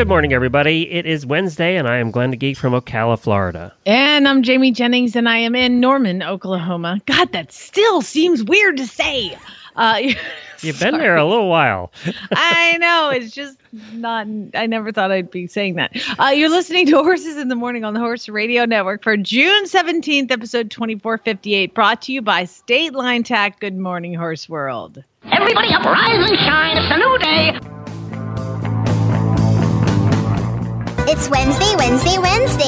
Good morning, everybody. It is Wednesday, and I am Glenn the Geek from Ocala, Florida. And I'm Jamie Jennings, and I am in Norman, Oklahoma. God, that still seems weird to say. Uh, You've been there a little while. I know. It's just not, I never thought I'd be saying that. Uh, you're listening to Horses in the Morning on the Horse Radio Network for June 17th, episode 2458, brought to you by State Line Tack. Good morning, Horse World. Everybody up, rise and shine. It's a new day. It's Wednesday, Wednesday, Wednesday.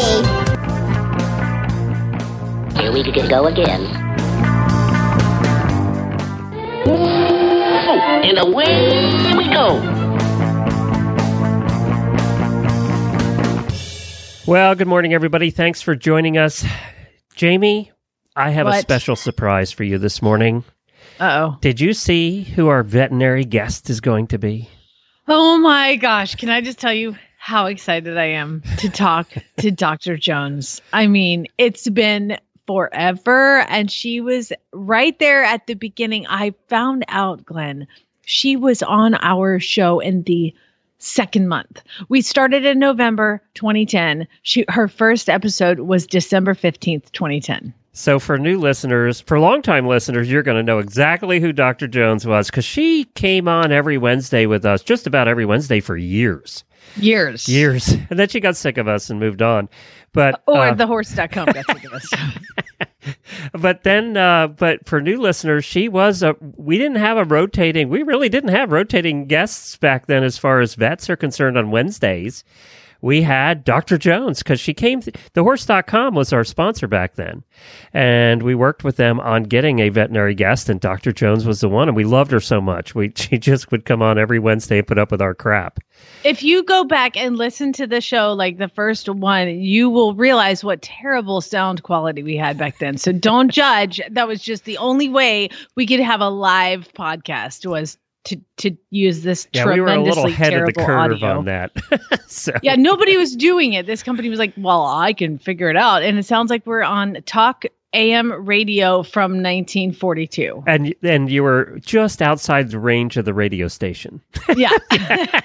Here we can go again. And away we go. Well, good morning, everybody. Thanks for joining us. Jamie, I have a special surprise for you this morning. Uh oh. Did you see who our veterinary guest is going to be? Oh my gosh. Can I just tell you how excited I am to talk to Dr. Jones? I mean, it's been forever. And she was right there at the beginning. I found out, Glenn, she was on our show in the second month. We started in November 2010. She her first episode was December 15th, 2010. So, for new listeners, for longtime listeners, you're going to know exactly who Dr. Jones was because she came on every Wednesday with us, just about every Wednesday for years. Years. Years. And then she got sick of us and moved on. But Or uh, the horse.com got sick of us. but then uh but for new listeners she was a we didn't have a rotating we really didn't have rotating guests back then as far as vets are concerned on wednesdays we had dr jones because she came th- the horse.com was our sponsor back then and we worked with them on getting a veterinary guest and dr jones was the one and we loved her so much we she just would come on every wednesday and put up with our crap if you go back and listen to the show, like the first one, you will realize what terrible sound quality we had back then. So don't judge. That was just the only way we could have a live podcast was to to use this yeah we were a tremendously little ahead of the terrible curve audio. on that so Yeah, nobody was doing it. This company was like, "Well, I can figure it out," and it sounds like we're on Talk AM radio from 1942. and and you were just outside the range of the radio station Yeah,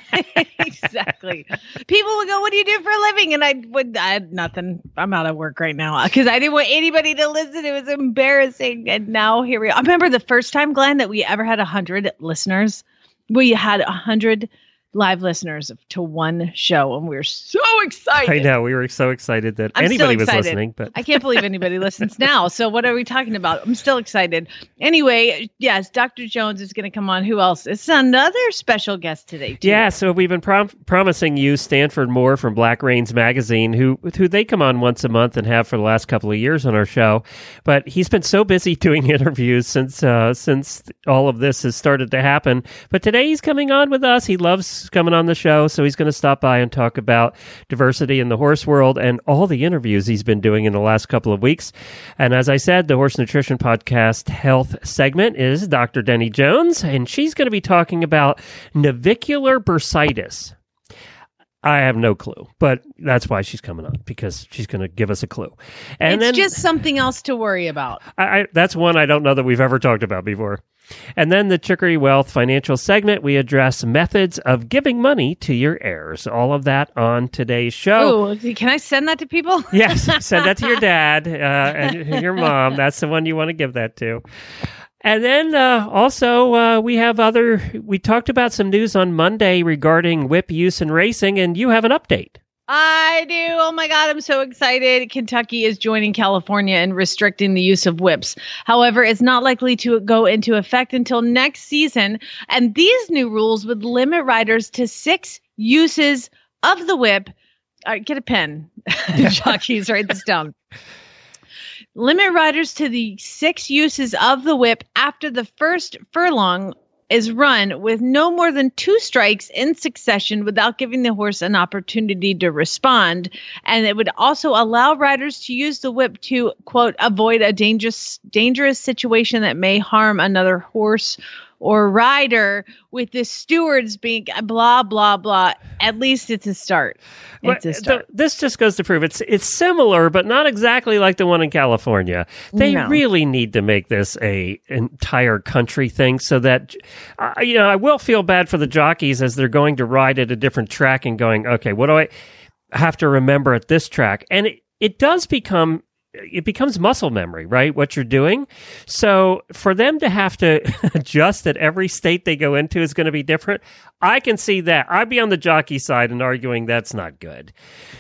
exactly. People would go, "What do you do for a living?" And I would, I had nothing. I'm out of work right now because I didn't want anybody to listen. It was embarrassing. And now here we are. I remember the first time, Glenn, that we ever had a hundred listeners. We had a hundred live listeners to one show, and we are so excited. I know we were so excited that I'm anybody still was listening, but I can't believe anybody listens now. So what are we talking about? I'm still excited. Anyway, yes, Dr. Jones is going to come on. Who else? It's another special guest today. Too. yeah. So we've been prom- promising you Stanford Moore from Black Reins Magazine, who who they come on once a month and have for the last couple of years on our show, but he's been so busy doing interviews since uh, since all of this has started to happen. But today he's coming on with us. He loves coming on the show, so he's going to stop by and talk about diversity in the horse world and all the interviews he's been doing in the last couple of weeks. And as I said, the Horse Nutrition Podcast Health segment is Dr. Denney Jones, and she's going to be talking about navicular bursitis. I have no clue, but that's why she's coming on because she's going to give us a clue. And it's then just something else to worry about. I, I, that's one I don't know that we've ever talked about before. And then the Chicory Wealth financial segment, we address methods of giving money to your heirs. All of that on today's show. Oh, can I send that to people? Yes, send that to your dad uh, and your mom. That's the one you want to give that to. And then uh, also uh, we have other. We talked about some news on Monday regarding whip use in racing, and you have an update. I do. Oh my God, I'm so excited. Kentucky is joining California in restricting the use of whips. However, it's not likely to go into effect until next season. And these new rules would limit riders to six uses of the whip. All right, get a pen. Jockeys, write this down. Limit riders to the six uses of the whip after the first furlong is run with no more than two strikes in succession without giving the horse an opportunity to respond. And it would also allow riders to use the whip to, quote, avoid a dangerous, dangerous situation that may harm another horse or rider with the stewards being blah, blah, blah. At least it's a start. It's a start. the- this just goes to prove it's it's similar, but not exactly like the one in California. They No. really need to make this a entire country thing, so that uh, you know I will feel bad for the jockeys as they're going to ride at a different track and going, okay, what do I have to remember at this track? And it, it does become it becomes muscle memory, right? What you're doing. So for them to have to adjust that every state they go into is going to be different, I can see that. I'd be on the jockey side and arguing that's not good.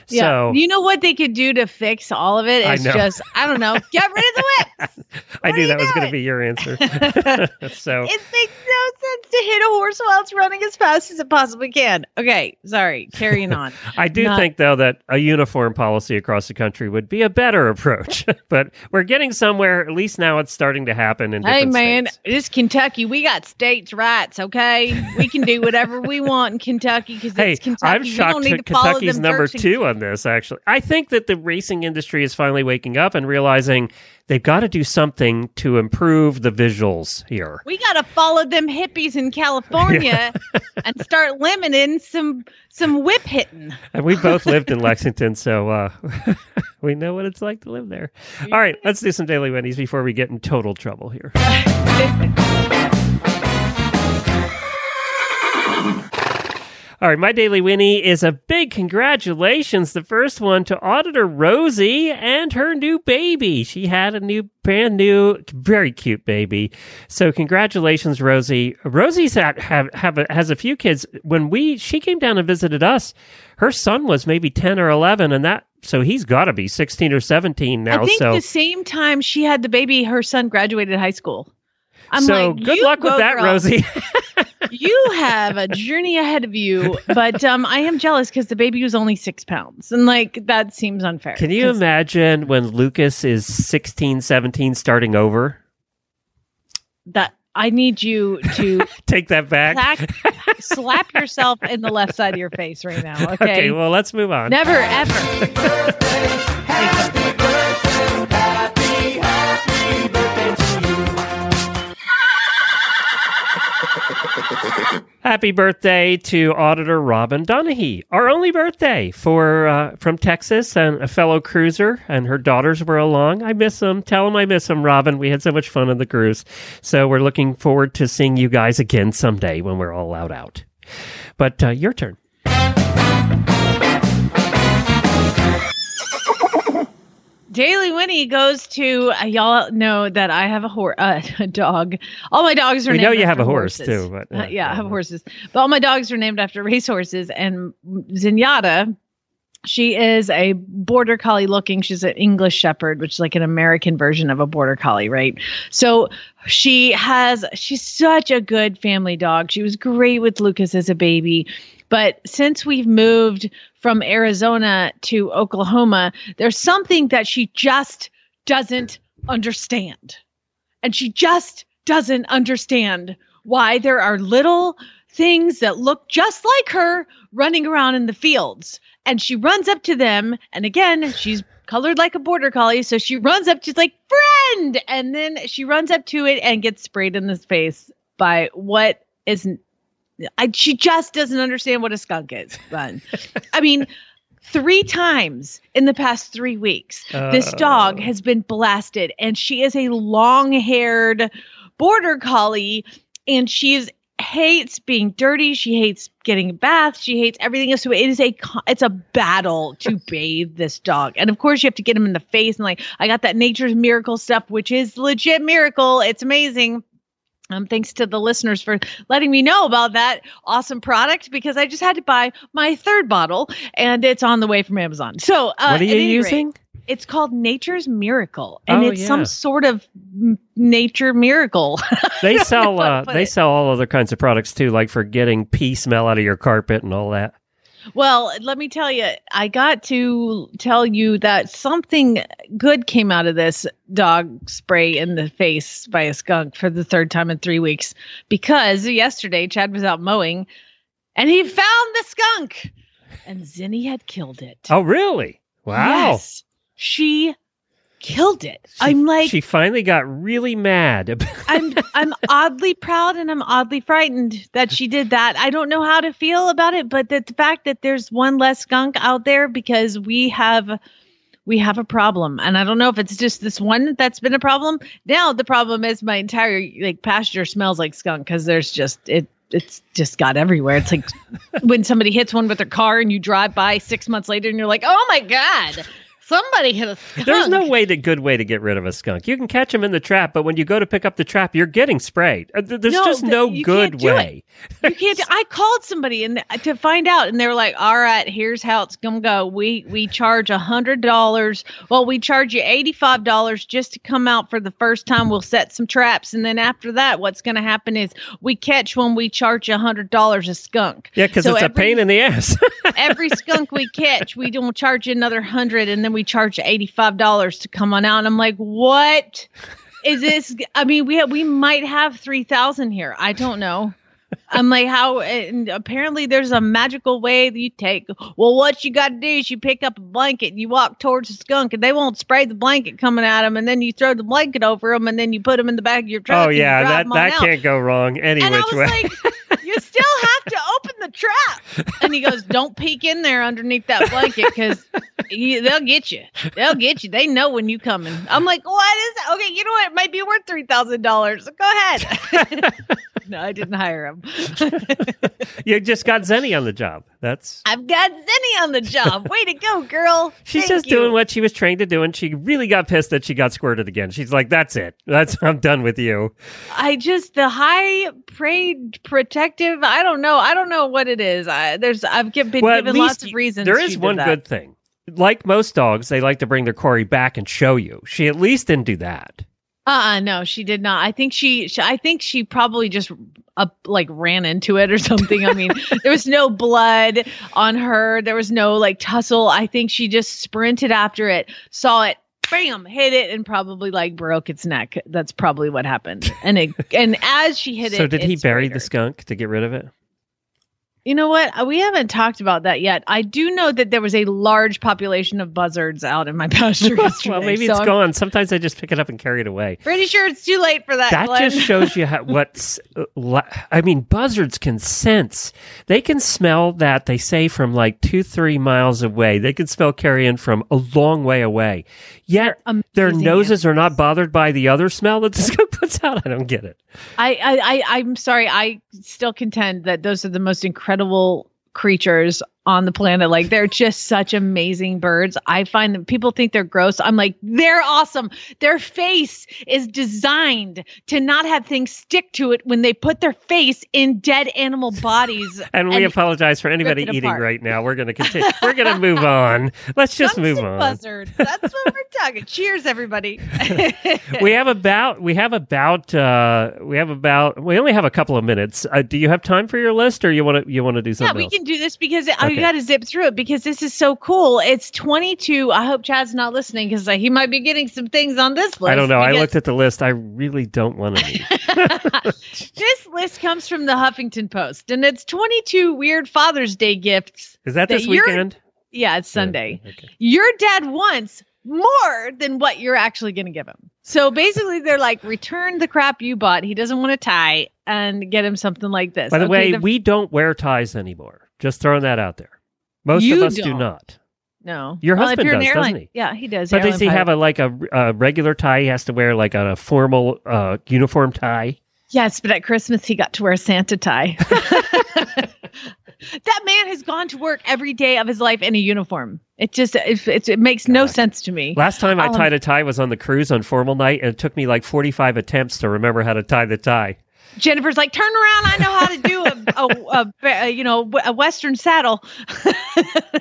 Yeah. So you know what they could do to fix all of it I just I don't know, get rid of the whips. I knew that was going to be your answer. so It makes no sense to hit a horse while it's running as fast as it possibly can. Okay, sorry, carrying on. I do Not- think though that a uniform policy across the country would be a better approach. but we're getting somewhere. At least now it's starting to happen in hey man, states. this Kentucky, we got states' rights. Okay, we can do whatever we want in Kentucky because Hey, it's Kentucky. I'm shocked don't need that to follow Kentucky's number two on this. Actually, I think that the racing industry is finally waking up and realizing they've got to do something to improve the visuals here. We got to follow them hippies in California and start limiting some some whip hitting. And we both lived in Lexington, so uh, we know what it's like to live there. All right, let's do some daily Winnie's before we get in total trouble here. All right, my daily Winnie is a big congratulations. The first one to Auditor Rosie and her new baby. She had a new, brand new, very cute baby. So congratulations, Rosie. Rosie's had, have, have a, has a few kids. When we she came down and visited us, her son was maybe ten or eleven, and that so he's got to be sixteen or seventeen now. I think so the same time she had the baby, her son graduated high school. I'm so like, good "You luck with that, girl. Rosie. you have a journey ahead of you, but um, I am jealous because the baby was only six pounds, and like that seems unfair. Can you 'cause imagine when Lucas is 16, 17, starting over? that? I need you to Take that back. slap yourself in the left side of your face right now. Okay. Okay, well, let's move on. Never ever. Happy birthday to Auditor Robin Donahue, our only birthday for uh, from Texas, and a fellow cruiser, and her daughters were along. I miss them. Tell them I miss them, Robin. We had so much fun on the cruise, so we're looking forward to seeing you guys again someday when we're all allowed out. But uh, your turn. Daily Winnie goes to uh, y'all know that I have a horse, uh, a dog. All my dogs are. We know named you have after a horse, horses. too, but, Uh, uh, yeah, I have horses. But all my dogs are named after racehorses. And Zenyatta, she is a border collie looking. She's an English Shepherd, which is like an American version of a border collie, right? So she has. She's such a good family dog. She was great with Lucas as a baby. But since we've moved from Arizona to Oklahoma, there's something that she just doesn't understand. And she just doesn't understand why there are little things that look just like her running around in the fields. And she runs up to them. And again, she's colored like a border collie. So she runs up, she's like, friend. And then she runs up to it and gets sprayed in the face by what is I, she just doesn't understand what a skunk is. But I mean, three times in the past three weeks, this uh. dog has been blasted, and she is a long-haired border collie, and she's hates being dirty. She hates getting baths. She hates everything. So it is a it's a battle to bathe this dog, and of course you have to get him in the face. And like I got that Nature's Miracle stuff, which is legit miracle. It's amazing. Um, thanks to the listeners for letting me know about that awesome product because I just had to buy my third bottle and it's on the way from Amazon. So, uh, what are you any rate, using? it's called Nature's Miracle, and Oh, it's yeah. some sort of nature miracle. They sell uh, they it- sell all other kinds of products too, like for getting pee smell out of your carpet and all that. Well, let me tell you, I got to tell you that something good came out of this dog spray in the face by a skunk for the third time in three weeks because yesterday Chad was out mowing and he found the skunk and Zinni had killed it. Oh, really? Wow. Yes, she killed it. She- I'm like, she finally got really mad. I'm I'm oddly proud and I'm oddly frightened that she did that. I don't know how to feel about it, but the fact that there's one less skunk out there because we have we have a problem. And I don't know if it's just this one that's been a problem. Now the problem is my entire like pasture smells like skunk because there's just it it's just got everywhere. It's like when somebody hits one with their car and you drive by six months later and you're like, oh my God, somebody hit a skunk. There's no way to good way to get rid of a skunk. You can catch them in the trap, but when you go to pick up the trap, you're getting sprayed. Uh, There's No, just no good do way. you can't. I called somebody and to find out, and they were like, "All right, here's how it's gonna go. We we charge a hundred dollars. Well, we charge you eighty five dollars just to come out for the first time. We'll set some traps, and then after that, what's gonna happen is we catch one. We charge you a hundred dollars a skunk. Yeah, because So it's a pain in the ass. every skunk we catch, we don't charge you another hundred, and then we charge eighty five dollars to come on out. And I'm like, what is this? I mean, we have, we might have three thousand here. I don't know. I'm like, how? And apparently, there's a magical way that you take. Well, what you got to do is you pick up a blanket and you walk towards the skunk, and they won't spray the blanket coming at them, and then you throw the blanket over them, and then you put them in the back of your truck. oh yeah, that that out. can't go wrong any And I which was way. like, you still have the trap. And he goes, don't peek in there underneath that blanket because they'll get you. They'll get you. They know when you coming. I'm like, what is that? Okay, you know what? It might be worth three thousand dollars. Go ahead. no, I didn't hire him. you just got Zenny on the job. That's I've got Zenny on the job. Way to go, girl. she's Thank just you. doing what she was trained to do, and she really got pissed that she got squirted again. She's like, "That's it. That's I'm done with you." I just the high prayed protective. I don't know. I don't know what it is. I, there's I've been Well, given lots of reasons. There is one good thing. Like most dogs, they like to bring their quarry back and show you. She at least didn't do that. Uh-uh, no, she did not. I think she, she I think she probably just uh, like ran into it or something. I mean, there was no blood on her. There was no like tussle. I think she just sprinted after it, saw it, bam, hit it, and probably like broke its neck. That's probably what happened. And it, and as she hit it, So did he bury the skunk to get rid of it? You know what? Uh, We haven't talked about that yet. I do know that there was a large population of buzzards out in my pasture yesterday. well, maybe so it's I'm gone. Sometimes I just pick it up and carry it away. Pretty sure it's too late for that. That Glenn. just shows you how, what's. uh, I mean, buzzards can sense. They can smell that. They say from like two, three miles away. They can smell carrion from a long way away. Yet their noses are not bothered by the other smell that the skunk puts out. I don't get it. I, I, I, I'm sorry. I still contend that those are the most incredible creatures on the planet. Like they're just such amazing birds. I find that people think they're gross. I'm like, they're awesome. Their face is designed to not have things stick to it when they put their face in dead animal bodies. And we apologize for anybody eating apart. right now. We're going to continue. We're going to move on. Let's just move on. Buzzard. That's what we're talking. Cheers, everybody. we have about we have about uh we have about we only have a couple of minutes. Uh, do you have time for your list, or you want to you want to do something? Yeah, we else? can do this because I Okay. got to zip through it because this is so cool. It's 22. I hope Chad's not listening because uh, he might be getting some things on this list. I don't know. I looked at the list. I really don't want to. this list comes from the Huffington Post, and it's 22 weird Father's Day gifts. Is that That this weekend? Yeah, it's Sunday. Yeah, okay. Your dad wants more than what you're actually going to give him. So basically, they're like, return the crap you bought. He doesn't want a tie, and get him something like this. By the Okay, way, we don't wear ties anymore. Just throwing that out there. Most You of us do don't. no, Your Well, husband does, doesn't he? Yeah, he does. But does he pilot. have a like a, a regular tie? He has to wear like a formal uh, uniform tie. Yes, but at Christmas he got to wear a Santa tie. that man has gone to work every day of his life in a uniform. It just it, it, it makes no sense to me. Last time I Um, tied a tie was on the cruise on formal night, and it took me like forty five attempts to remember how to tie the tie. Jennifer's like, turn around. I know how to do a, a, a, a you know a Western saddle.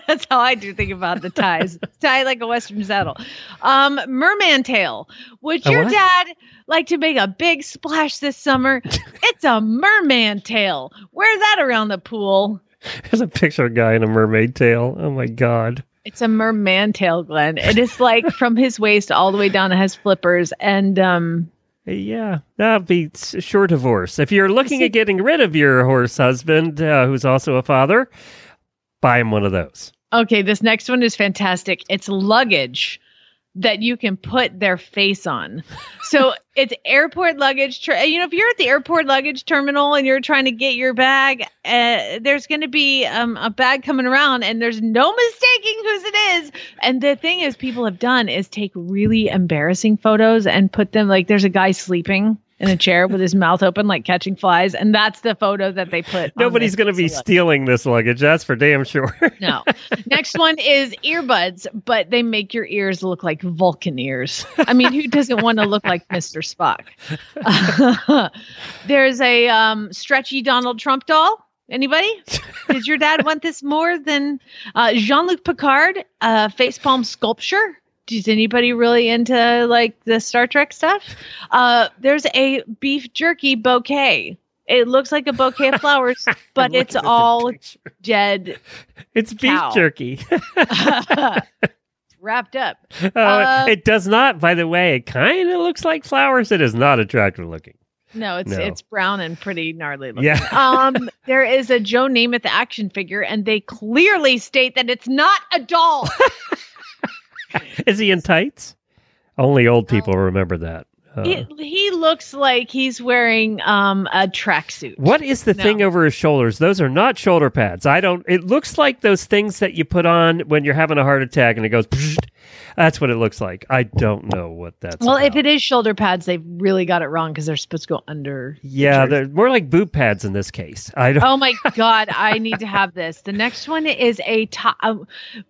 That's how I do think about the ties. Tie like a Western saddle. Um, merman tail. Would your dad like to make a big splash this summer? it's a merman tail. Wear that around the pool. There's a picture of a guy in a mermaid tail. Oh my god. It's a merman tail, Glenn. It is like from his waist all the way down. It has flippers, and um, Yeah, that'd be sure divorce. If you're looking at getting rid of your horse husband, uh, who's also a father, buy him one of those. Okay, this next one is fantastic. It's luggage that you can put their face on. So it's airport luggage. Ter- you know, if you're at the airport luggage terminal and you're trying to get your bag, uh, there's going to be um, a bag coming around, and there's no mistaking whose it is. And the thing is, people have done is take really embarrassing photos and put them like there's a guy sleeping in a chair with his mouth open, like catching flies, and that's the photo that they put. Nobody's going to be stealing this luggage. That's for damn sure. No. Next one is earbuds, but they make your ears look like Vulcan ears. I mean, who doesn't want to look like Mr. Spock? There's a um, stretchy Donald Trump doll. Anybody? Did your dad want this more than uh, Jean-Luc Picard uh, facepalm sculpture? Is anybody really into like the Star Trek stuff? Uh, there's a beef jerky bouquet. It looks like a bouquet of flowers, but it's looking at the all dead It's beef Cow. jerky. wrapped up. Uh, Uh, it does not, by the way. It kind of looks like flowers. It is not attractive looking. No, it's No. it's brown and pretty gnarly looking. Yeah. um, there is a Joe Namath action figure, and they clearly state that it's not a doll. Is he in tights? Only old people oh. remember that. Uh, he, he looks like he's wearing um a tracksuit. what is the No. thing over his shoulders? Those are not shoulder pads. I don't. It looks like those things that you put on when you're having a heart attack and it goes. That's what it looks like. I don't know what that's. Well, if it is shoulder pads, they've really got it wrong because they're supposed to go under. yeah, jersey. they're more like boob pads in this case. I don't. Oh my god, I need to have this. The next one is a ta- uh,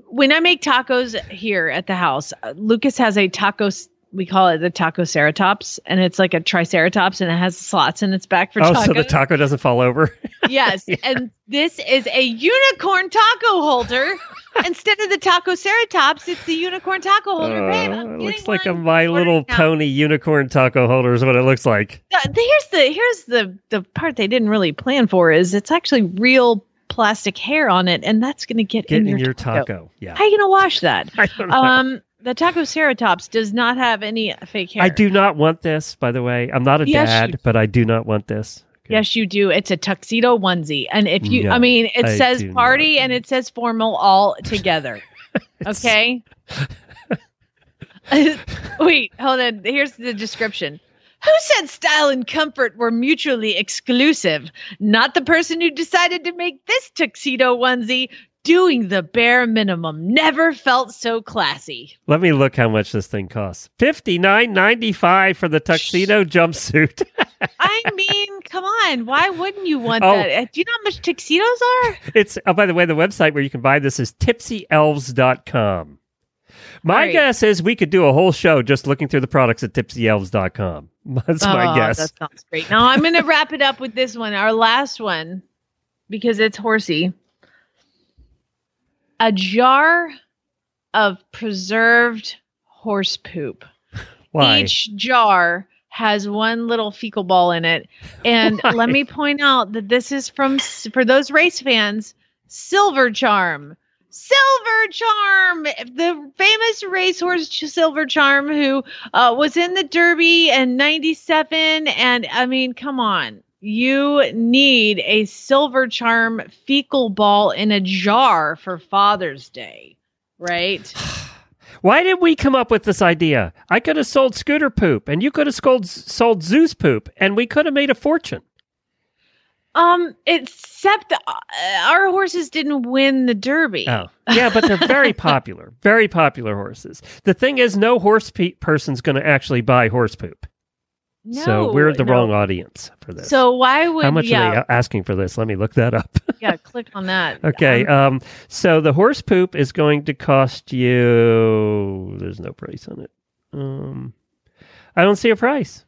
when I make tacos here at the house, uh, Lucas has a taco s- we call it the taco ceratops and it's like a triceratops and it has slots in its back for Oh, tacos. so the taco doesn't fall over. yes, and this is a unicorn taco holder. Instead of the taco ceratops, it's the unicorn taco holder. Babe, Uh, it looks like a My Little now. Pony unicorn taco holder is what it looks like. Uh, here's the here's the the part they didn't really plan for is it's actually real plastic hair on it, and that's going to get, Get in, in your, your taco. taco. Yeah. How are you going to wash that? I don't know. um, the taco ceratops does not have any fake hair. I do not want this, by the way. I'm not a Yes, dad, but I do not want this. Okay. Yes, you do. It's a tuxedo onesie, and if you, No, I mean, it I says party not. and it says formal all together. okay. Wait, hold on. Here's the description. Who said style and comfort were mutually exclusive? Not the person who decided to make this tuxedo onesie. Doing the bare minimum never felt so classy. Let me look how much this thing costs. Fifty nine ninety five for the tuxedo jumpsuit. I mean, come on. Why wouldn't you want Oh. that? Uh, Do you know how much tuxedos are? it's oh, by the way, the website where you can buy this is tipsyelves.com. My right. guess is we could do a whole show just looking through the products at tipsyelves.com. That's my Oh, guess. That sounds great. Now I'm going to wrap it up with this one, our last one, because it's horsey. A jar of preserved horse poop. Why? Each jar has one little fecal ball in it. And Why? let me point out that this is from, for those race fans, Silver Charm. Silver Charm, the famous racehorse Silver Charm, who uh, was in the Derby in '97. And I mean, come on, you need a Silver Charm fecal ball in a jar for Father's Day, right? Why did we come up with this idea? I could have sold scooter poop, and you could have sold, sold Zeus poop, and we could have made a fortune. Um, except uh, our horses didn't win the Derby. Oh, yeah, but they're very popular, very popular horses. The thing is, no horse pe- person's going to actually buy horse poop. No, so we're the no. wrong audience for this. So why would how much yeah are they asking for this? Let me look that up. yeah click on that? okay, Um, so the horse poop is going to cost you. There's no price on it. Um, I don't see a price.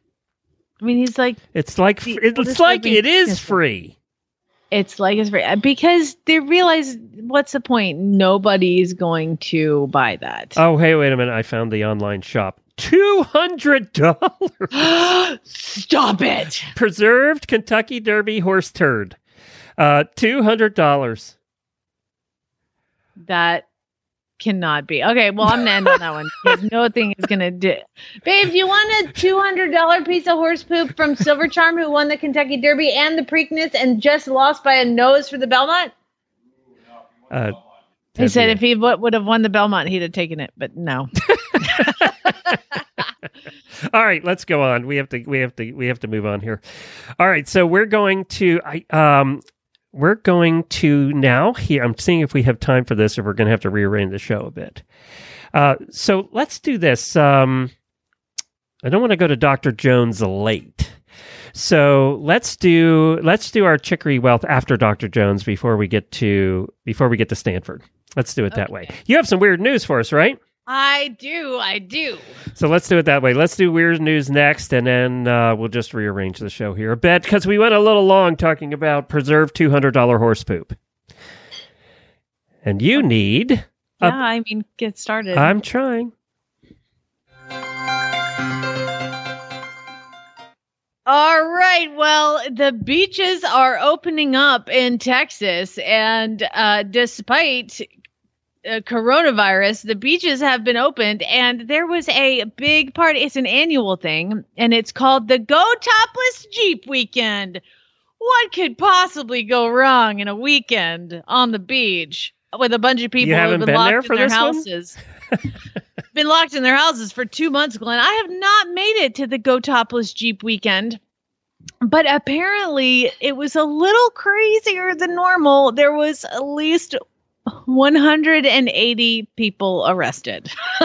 I mean, he's like It's like The it's like it is free. it's like it's very because they realize what's the point? Nobody's going to buy that. Oh, hey, wait a minute! I found the online shop. Two hundred dollars. Stop it! Preserved Kentucky Derby horse turd. Uh, two hundred dollars. That cannot be. Okay, well, I'm gonna end on that one. because No thing is gonna do. Babe, do you want a two hundred dollar piece of horse poop from Silver Charm, who won the Kentucky Derby and the Preakness, and just lost by a nose for the Belmont? Uh, He said if he w- would have won the Belmont, he'd have taken it, but no. All right, let's go on. We have to we have to we have to move on here. All right, so we're going to I um we're going to now here I'm seeing if we have time for this or we're going to have to rearrange the show a bit. Uh so let's do this. Um I don't want to go to Dr. Jones late. So let's do let's do our chicory wealth after Dr. Jones before we get to before we get to Stanford. Let's do it that way. You have some weird news for us, right? I do, I do. So let's do it that way. Let's do weird news next, and then uh, we'll just rearrange the show here a bit because we went a little long talking about preserved two hundred dollar horse poop. And you need. Yeah, I mean, get started. I'm trying. All right. Well, the beaches are opening up in Texas, and uh, despite uh, coronavirus, the beaches have been opened, and there was a big party. It's an annual thing, and it's called the Go Topless Jeep Weekend. What could possibly go wrong in a weekend on the beach with a bunch of people who have haven't been, been locked there in for their houses? been locked in their houses for two months, Glenn. I have not made it to the Go Topless Jeep weekend. But apparently, it was a little crazier than normal. There was at least 180 people arrested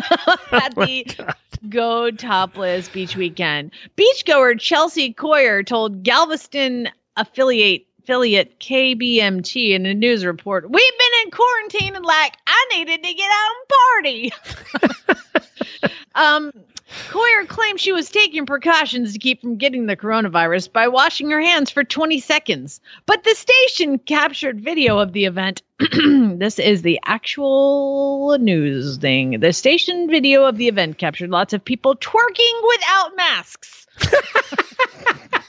at the Go Topless Beach Weekend. Beachgoer Chelsea Coyer told Galveston affiliate affiliate KBMT in a news report, "We've been in quarantine and like I needed to get out and party." um, Coyer claimed she was taking precautions to keep from getting the coronavirus by washing her hands for 20 seconds. But the station captured video of the event. this is the actual news thing. The station video of the event captured lots of people twerking without masks.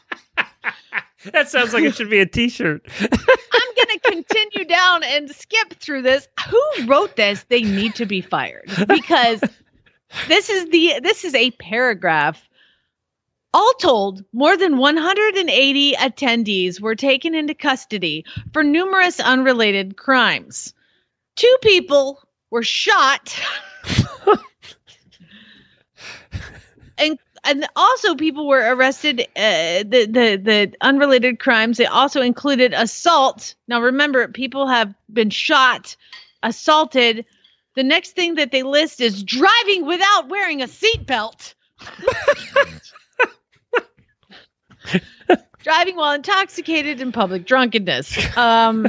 That sounds like it should be a T-shirt. I'm going to continue down and skip through this. Who wrote this? They need to be fired because this is the this is a paragraph. All told, more than 180 attendees were taken into custody for numerous unrelated crimes. Two people were shot. and and also people were arrested uh, the, the the unrelated crimes they also included assault now remember people have been shot assaulted the next thing that they list is driving without wearing a seatbelt driving while intoxicated in public drunkenness um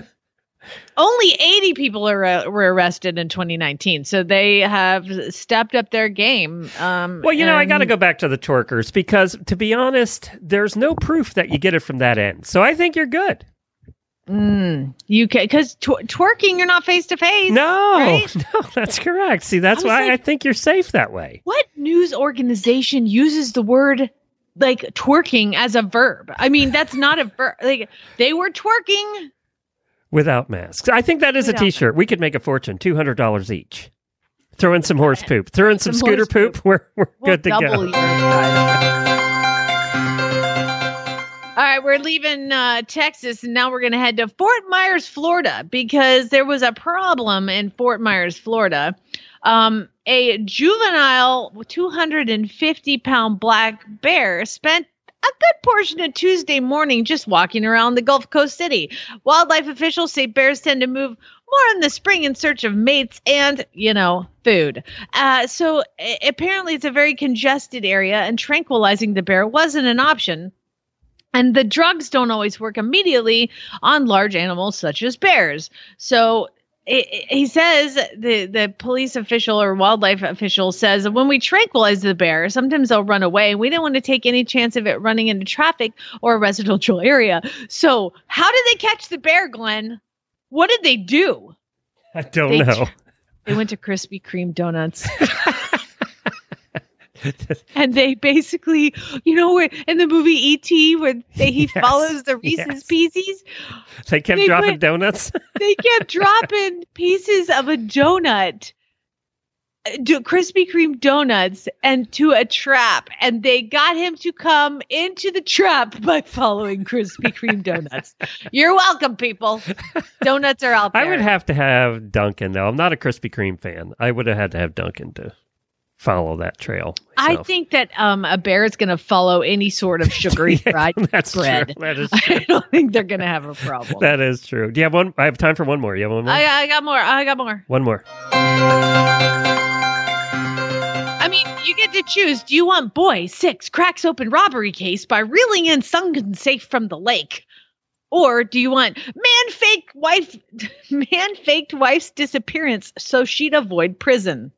only 80 people are, were arrested in 2019 so they have stepped up their game um Well, you know, I got to go back to the twerkers because, to be honest, there's no proof that you get it from that end. So I think you're good. Mm, you can because tw- twerking, you're not face to face. No, right? no, that's correct. See, that's I why like- I think you're safe that way. What news organization uses the word like twerking as a verb? I mean, that's not a verb. Like they were twerking. Without masks. I think that is Without a t-shirt. We could make a fortune, $200 each. Throw in some horse poop. Throw in some, Some scooter poop. poop. We're, we're We'll good to go. All right, we're leaving uh, Texas and now we're going to head to Fort Myers, Florida, because there was a problem in Fort Myers, Florida. Um, a juvenile 250 pound black bear spent a good portion of Tuesday morning just walking around the Gulf Coast city. Wildlife officials say bears tend to move more in the spring in search of mates and, you know, food. Uh, so apparently it's a very congested area, and tranquilizing the bear wasn't an option. And the drugs don't always work immediately on large animals such as bears. So he says the the police official or wildlife official says that when we tranquilize the bear, sometimes they'll run away. We don't want to take any chance of it running into traffic or a residential area. So how did they catch the bear, Glenn? What did they do? I don't They- know. They went to Krispy Kreme donuts. and they basically, you know, where in the movie E.T. where they, he Yes, follows the Reese's yes. Pieces, They kept They dropping went- donuts. they kept dropping pieces of a donut, uh, do Krispy Kreme donuts, and to a trap, and they got him to come into the trap by following Krispy Kreme donuts. You're welcome, people. Donuts are out there. I would have to have Dunkin', though. I'm not a Krispy Kreme fan. I would have had to have Dunkin' to follow that trail. I think that um, a bear is going to follow any sort of sugary fried that's bread. true. That is true. I don't think they're going to have a problem. that is true. Do you have one? I have time for one more. You have one more? I, I got more. I got more. one more. I mean, you get to choose. Do you want boy six cracks open robbery case by reeling in sunken safe from the lake? Or do you want man fake wife man faked wife's disappearance so she'd avoid prison?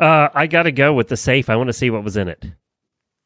Uh, I got to go with the safe. I want to see what was in it.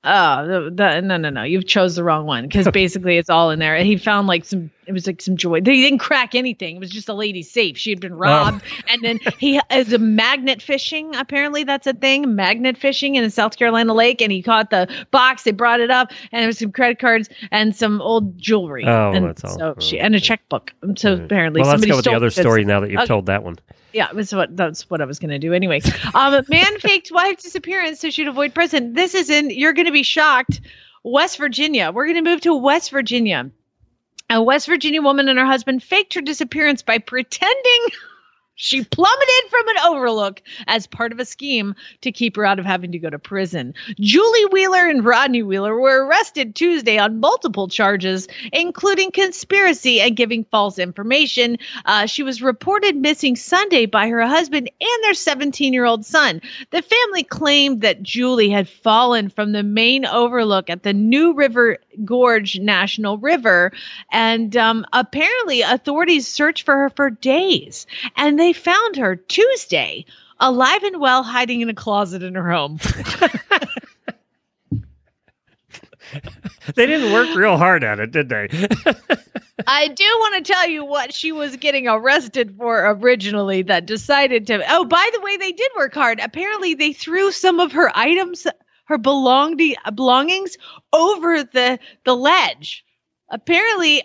Oh, the, the, no, no, no! You've chose the wrong one because basically it's all in there. He found like some. It was like some joy. He didn't crack anything. It was just a lady's safe. She had been robbed, and then he is a magnet fishing. Apparently, that's a thing. Magnet fishing in a South Carolina lake, and he caught the box. They brought it up, and there was some credit cards and some old jewelry. Oh, and that's all. So she Oh, and a checkbook. So apparently, Well, let's go with the other story now that you've Okay. told that one. Yeah, that's what that's what I was going to do anyway. Um, man faked wife disappearance so she'd avoid prison. This is in. You're going to be shocked. West Virginia. We're going to move to West Virginia. A West Virginia woman and her husband faked her disappearance by pretending she plummeted from an overlook as part of a scheme to keep her out of having to go to prison. Julie Wheeler and Rodney Wheeler were arrested Tuesday on multiple charges, including conspiracy and giving false information. Uh, she was reported missing Sunday by her husband and their 17 year old son. The family claimed that Julie had fallen from the main overlook at the New River Gorge National River, and um, apparently authorities searched for her for days, and they found her Tuesday. Alive and well, hiding in a closet in her home. They didn't work real hard at it, did they? I do want to tell you what she was getting arrested for originally that decided to. Oh, by the way, they did work hard. Apparently, they threw some of her items, her belonged, belongings, over the, the ledge. Apparently,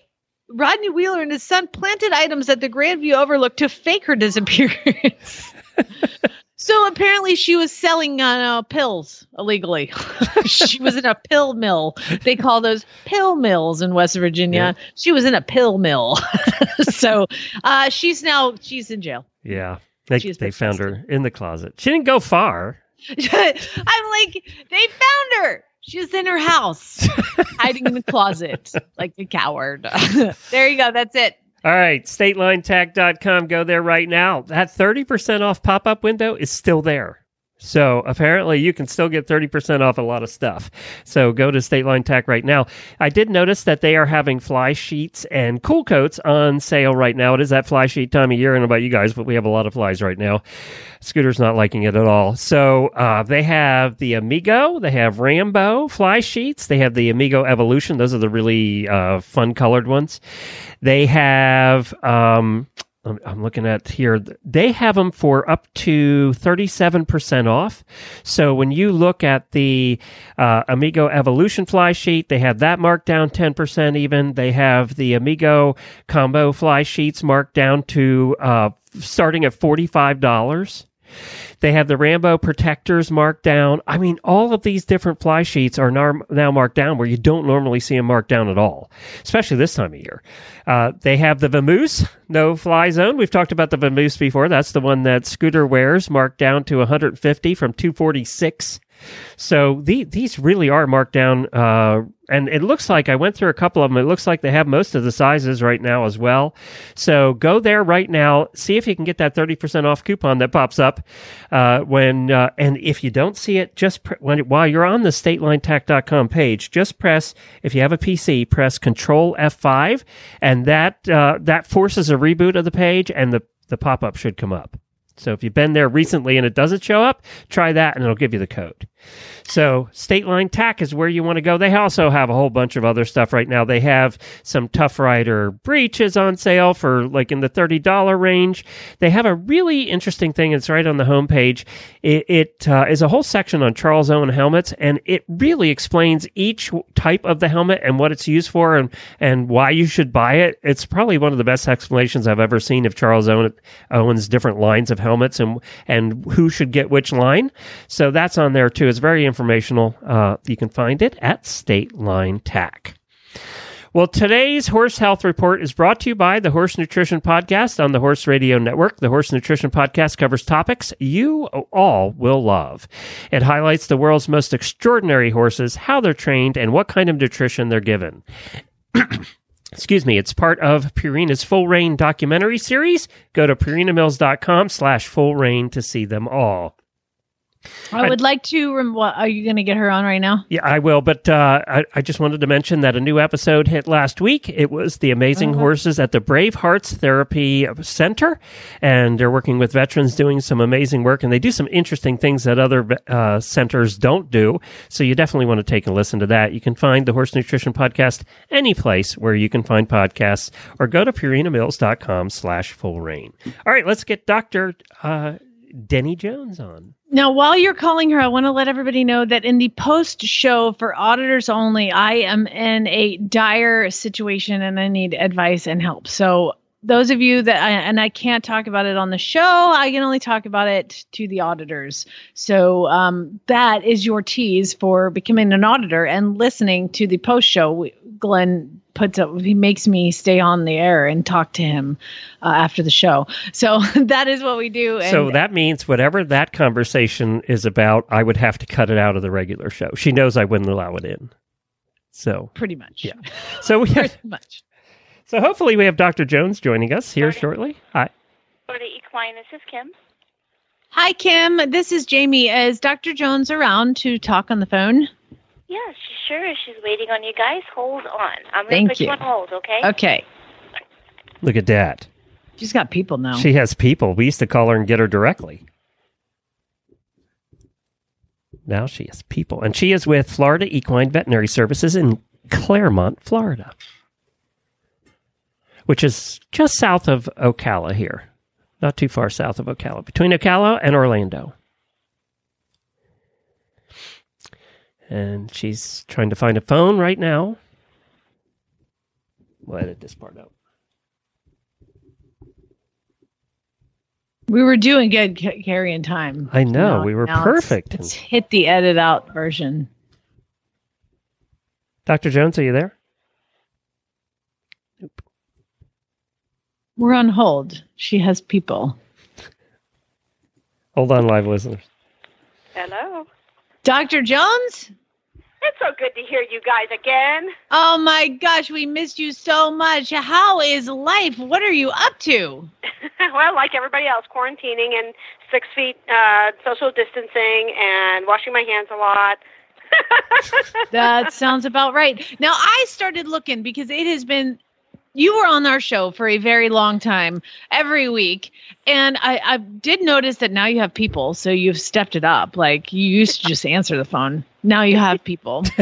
Rodney Wheeler and his son planted items at the Grandview Overlook to fake her disappearance. so apparently, she was selling uh, pills illegally. she was in a pill mill. They call those pill mills in West Virginia. She was in a pill mill. so uh, she's now she's in jail. yeah. They, they found her in the closet. She didn't go far. I'm like, they found her. She was in her house, hiding in the closet like a coward. there you go. That's it. All right, statelinetack.com. Go there right now. That 30% off pop up window is still there. So apparently you can still get 30% off a lot of stuff. So go to State Line Tack right now. I did notice that they are having fly sheets and cool coats on sale right now. It is that fly sheet time of year. I don't know about you guys, but we have a lot of flies right now. Scooter's not liking it at all. So uh, they have the Amigo, they have Rambo fly sheets, they have the Amigo Evolution. Those are the really uh, fun colored ones. They have. Um, I'm looking at here. They have them for up to 37% off. So when you look at the uh, Amigo Evolution fly sheet, they have that marked down 10% even. They have the Amigo combo fly sheets marked down to uh, starting at $45. They have the Rambo protectors marked down. I mean, all of these different fly sheets are now, marked down where you don't normally see them marked down at all, especially this time of year. Uh, they have the Vamoose, no fly zone. We've talked about the Vamoose before. That's the one that Scooter wears, marked down to 150 from 246. So the, these really are marked down, uh, and it looks like I went through a couple of them. It looks like they have most of the sizes right now as well. So go there right now, see if you can get that thirty percent off coupon that pops up uh, when. Uh, and if you don't see it, just when, while you're on the StatelineTack.com page, just press if you have a PC, press Control F5, and that uh, that forces a reboot of the page, and the the pop up should come up. So if you've been there recently and it doesn't show up, try that and it'll give you the code. So State Line Tack is where you want to go. They also have a whole bunch of other stuff right now. They have some TuffRider breeches on sale for like in the thirty dollar range. They have a really interesting thing. It's right on the homepage. It, it uh, is a whole section on Charles Owen helmets, and it really explains each type of the helmet and what it's used for, and and why you should buy it. It's probably one of the best explanations I've ever seen of Charles Owen Owen's different lines of helmets and and who should get which line. So that's on there too. It's very informational. Uh, you can find it at State Line Tack. Well, today's Horse Health Report is brought to you by the Horse Nutrition Podcast on the Horse Radio Network. The Horse Nutrition Podcast covers topics you all will love. It highlights the world's most extraordinary horses, how they're trained, and what kind of nutrition they're given. Excuse me, it's part of Purina's Full Rein documentary series. Go to purinamills.com slash full rein to see them all. I would like to. Rem- what, are you going to get her on right now? Yeah, I will. But uh, I, I just wanted to mention that a new episode hit last week. It was the amazing Uh-huh. horses at the Brave Hearts Therapy Center, and they're working with veterans, doing some amazing work, and they do some interesting things that other uh, centers don't do. So you definitely want to take a listen to that. You can find the Horse Nutrition Podcast any place where you can find podcasts, or go to purinamills.com/slash full rein. All right, let's get Doctor uh, Denney-Jones on. Now, while you're calling her, I want to let everybody know that in the post show for auditors only, I am in a dire situation and I need advice and help. So, those of you that I, and I can't talk about it on the show, I can only talk about it to the auditors. So, um, that is your tease for becoming an auditor and listening to the post show. Glenn puts up, he makes me stay on the air and talk to him uh, after the show. So, that is what we do. And So that means whatever that conversation is about, I would have to cut it out of the regular show. She knows I wouldn't allow it in. So, pretty much. Yeah. so we pretty much. So hopefully we have Dr. Jones joining us here shortly. Hi. Florida Equine. This is Kim. Hi, Kim. This is Jamie. Is Dr. Jones around to talk on the phone? Yeah, she sure is. She's waiting on you guys. Hold on. I'm going Thank to put you. you on hold, okay? Okay. Look at that. She's got people now. She has people. We used to call her and get her directly. Now she has people. And she is with Florida Equine Veterinary Services in Clermont, Florida, which is just south of Ocala here. Not too far south of Ocala, between Ocala and Orlando. And she's trying to find a phone right now. We'll edit this part out. we were doing good ca- carrying time. I know, Now- we were now let's- perfect. Let's, hit the edit out version. Dr. Jones, are you there? We're on hold. She has people. Hold on, live listeners. Hello. Dr. Jones? It's so good to hear you guys again. Oh my gosh, we missed you so much. How is life? What are you up to? well, like everybody else, quarantining and six feet uh, social distancing and washing my hands a lot. That sounds about right. Now, I started looking because it has been, you were on our show for a very long time, every week. And I, I did notice that now you have people. So you've stepped it up. Like you used to just answer the phone. Now you have people.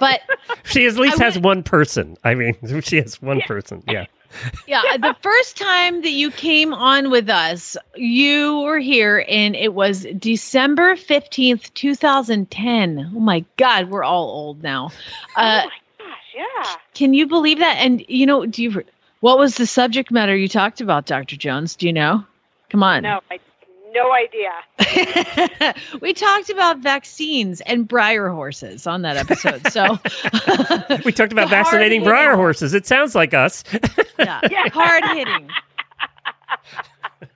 But She at least I has one person. I mean, she has one person. Yeah. yeah, the first time that you came on with us, you were here and it was December 15th, 2010. Oh my God, we're all old now. Uh, oh my gosh, yeah. Can you believe that? And you know, do you? What was the subject matter you talked about, Doctor Jones? Do you know? Come on. No, I no idea. we talked about vaccines and Breyer horses on that episode. So We talked about vaccinating hard-hitting Breyer horses. It sounds like us. yeah, hard hitting.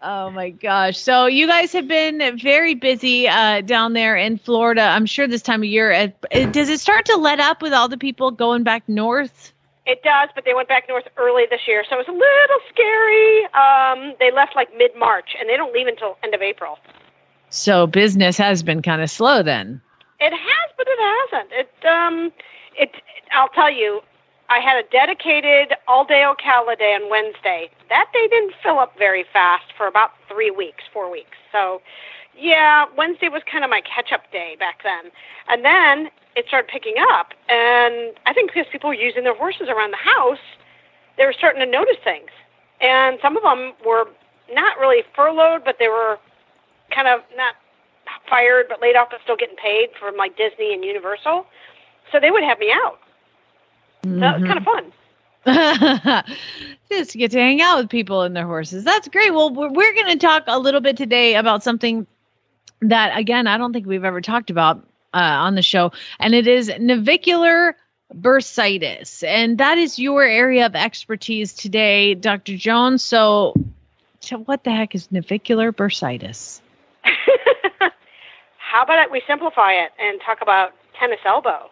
Oh my gosh! So you guys have been very busy uh, down there in Florida. I'm sure this time of year. Uh, does it start to let up with all the people going back north? It does, but they went back north early this year, so it was a little scary. Um, they left like mid March, and they don't leave until end of April. So business has been kind of slow then. It has, but it hasn't. It um, it. I'll tell you, I had a dedicated all day Ocala day on Wednesday. That day didn't fill up very fast for about three weeks, four weeks. So, Yeah, Wednesday was kind of my catch up day back then. And then it started picking up. And I think because people were using their horses around the house, they were starting to notice things. And some of them were not really furloughed, but they were kind of not fired, but laid off, but still getting paid from like Disney and Universal. So they would have me out. So that was kind of fun. just get to hang out with people and their horses. That's great. Well, we're, we're going to talk a little bit today about something that, again, I don't think we've ever talked about uh, on the show, and it is navicular bursitis. And that is your area of expertise today, Dr. Jones. So, so what the heck is navicular bursitis? How about we simplify it and talk about tennis elbow?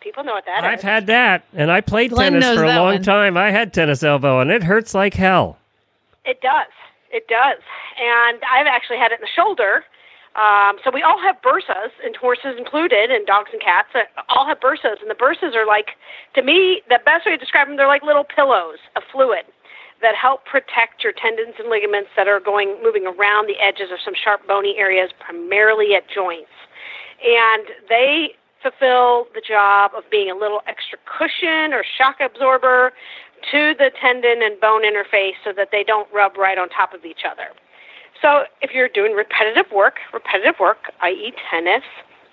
People know what that is. I've had that, and I played Glenn tennis for a long one. time. I had tennis elbow, and it hurts like hell. It does. It does. And I've actually had it in the shoulder. Um, so we all have bursas, and horses included, and dogs and cats uh, all have bursas. And the bursas are like, to me, the best way to describe them, they're like little pillows of fluid that help protect your tendons and ligaments that are going moving around the edges of some sharp bony areas, primarily at joints. And they fulfill the job of being a little extra cushion or shock absorber to the tendon and bone interface so that they don't rub right on top of each other. So if you're doing repetitive work, repetitive work, i.e., tennis,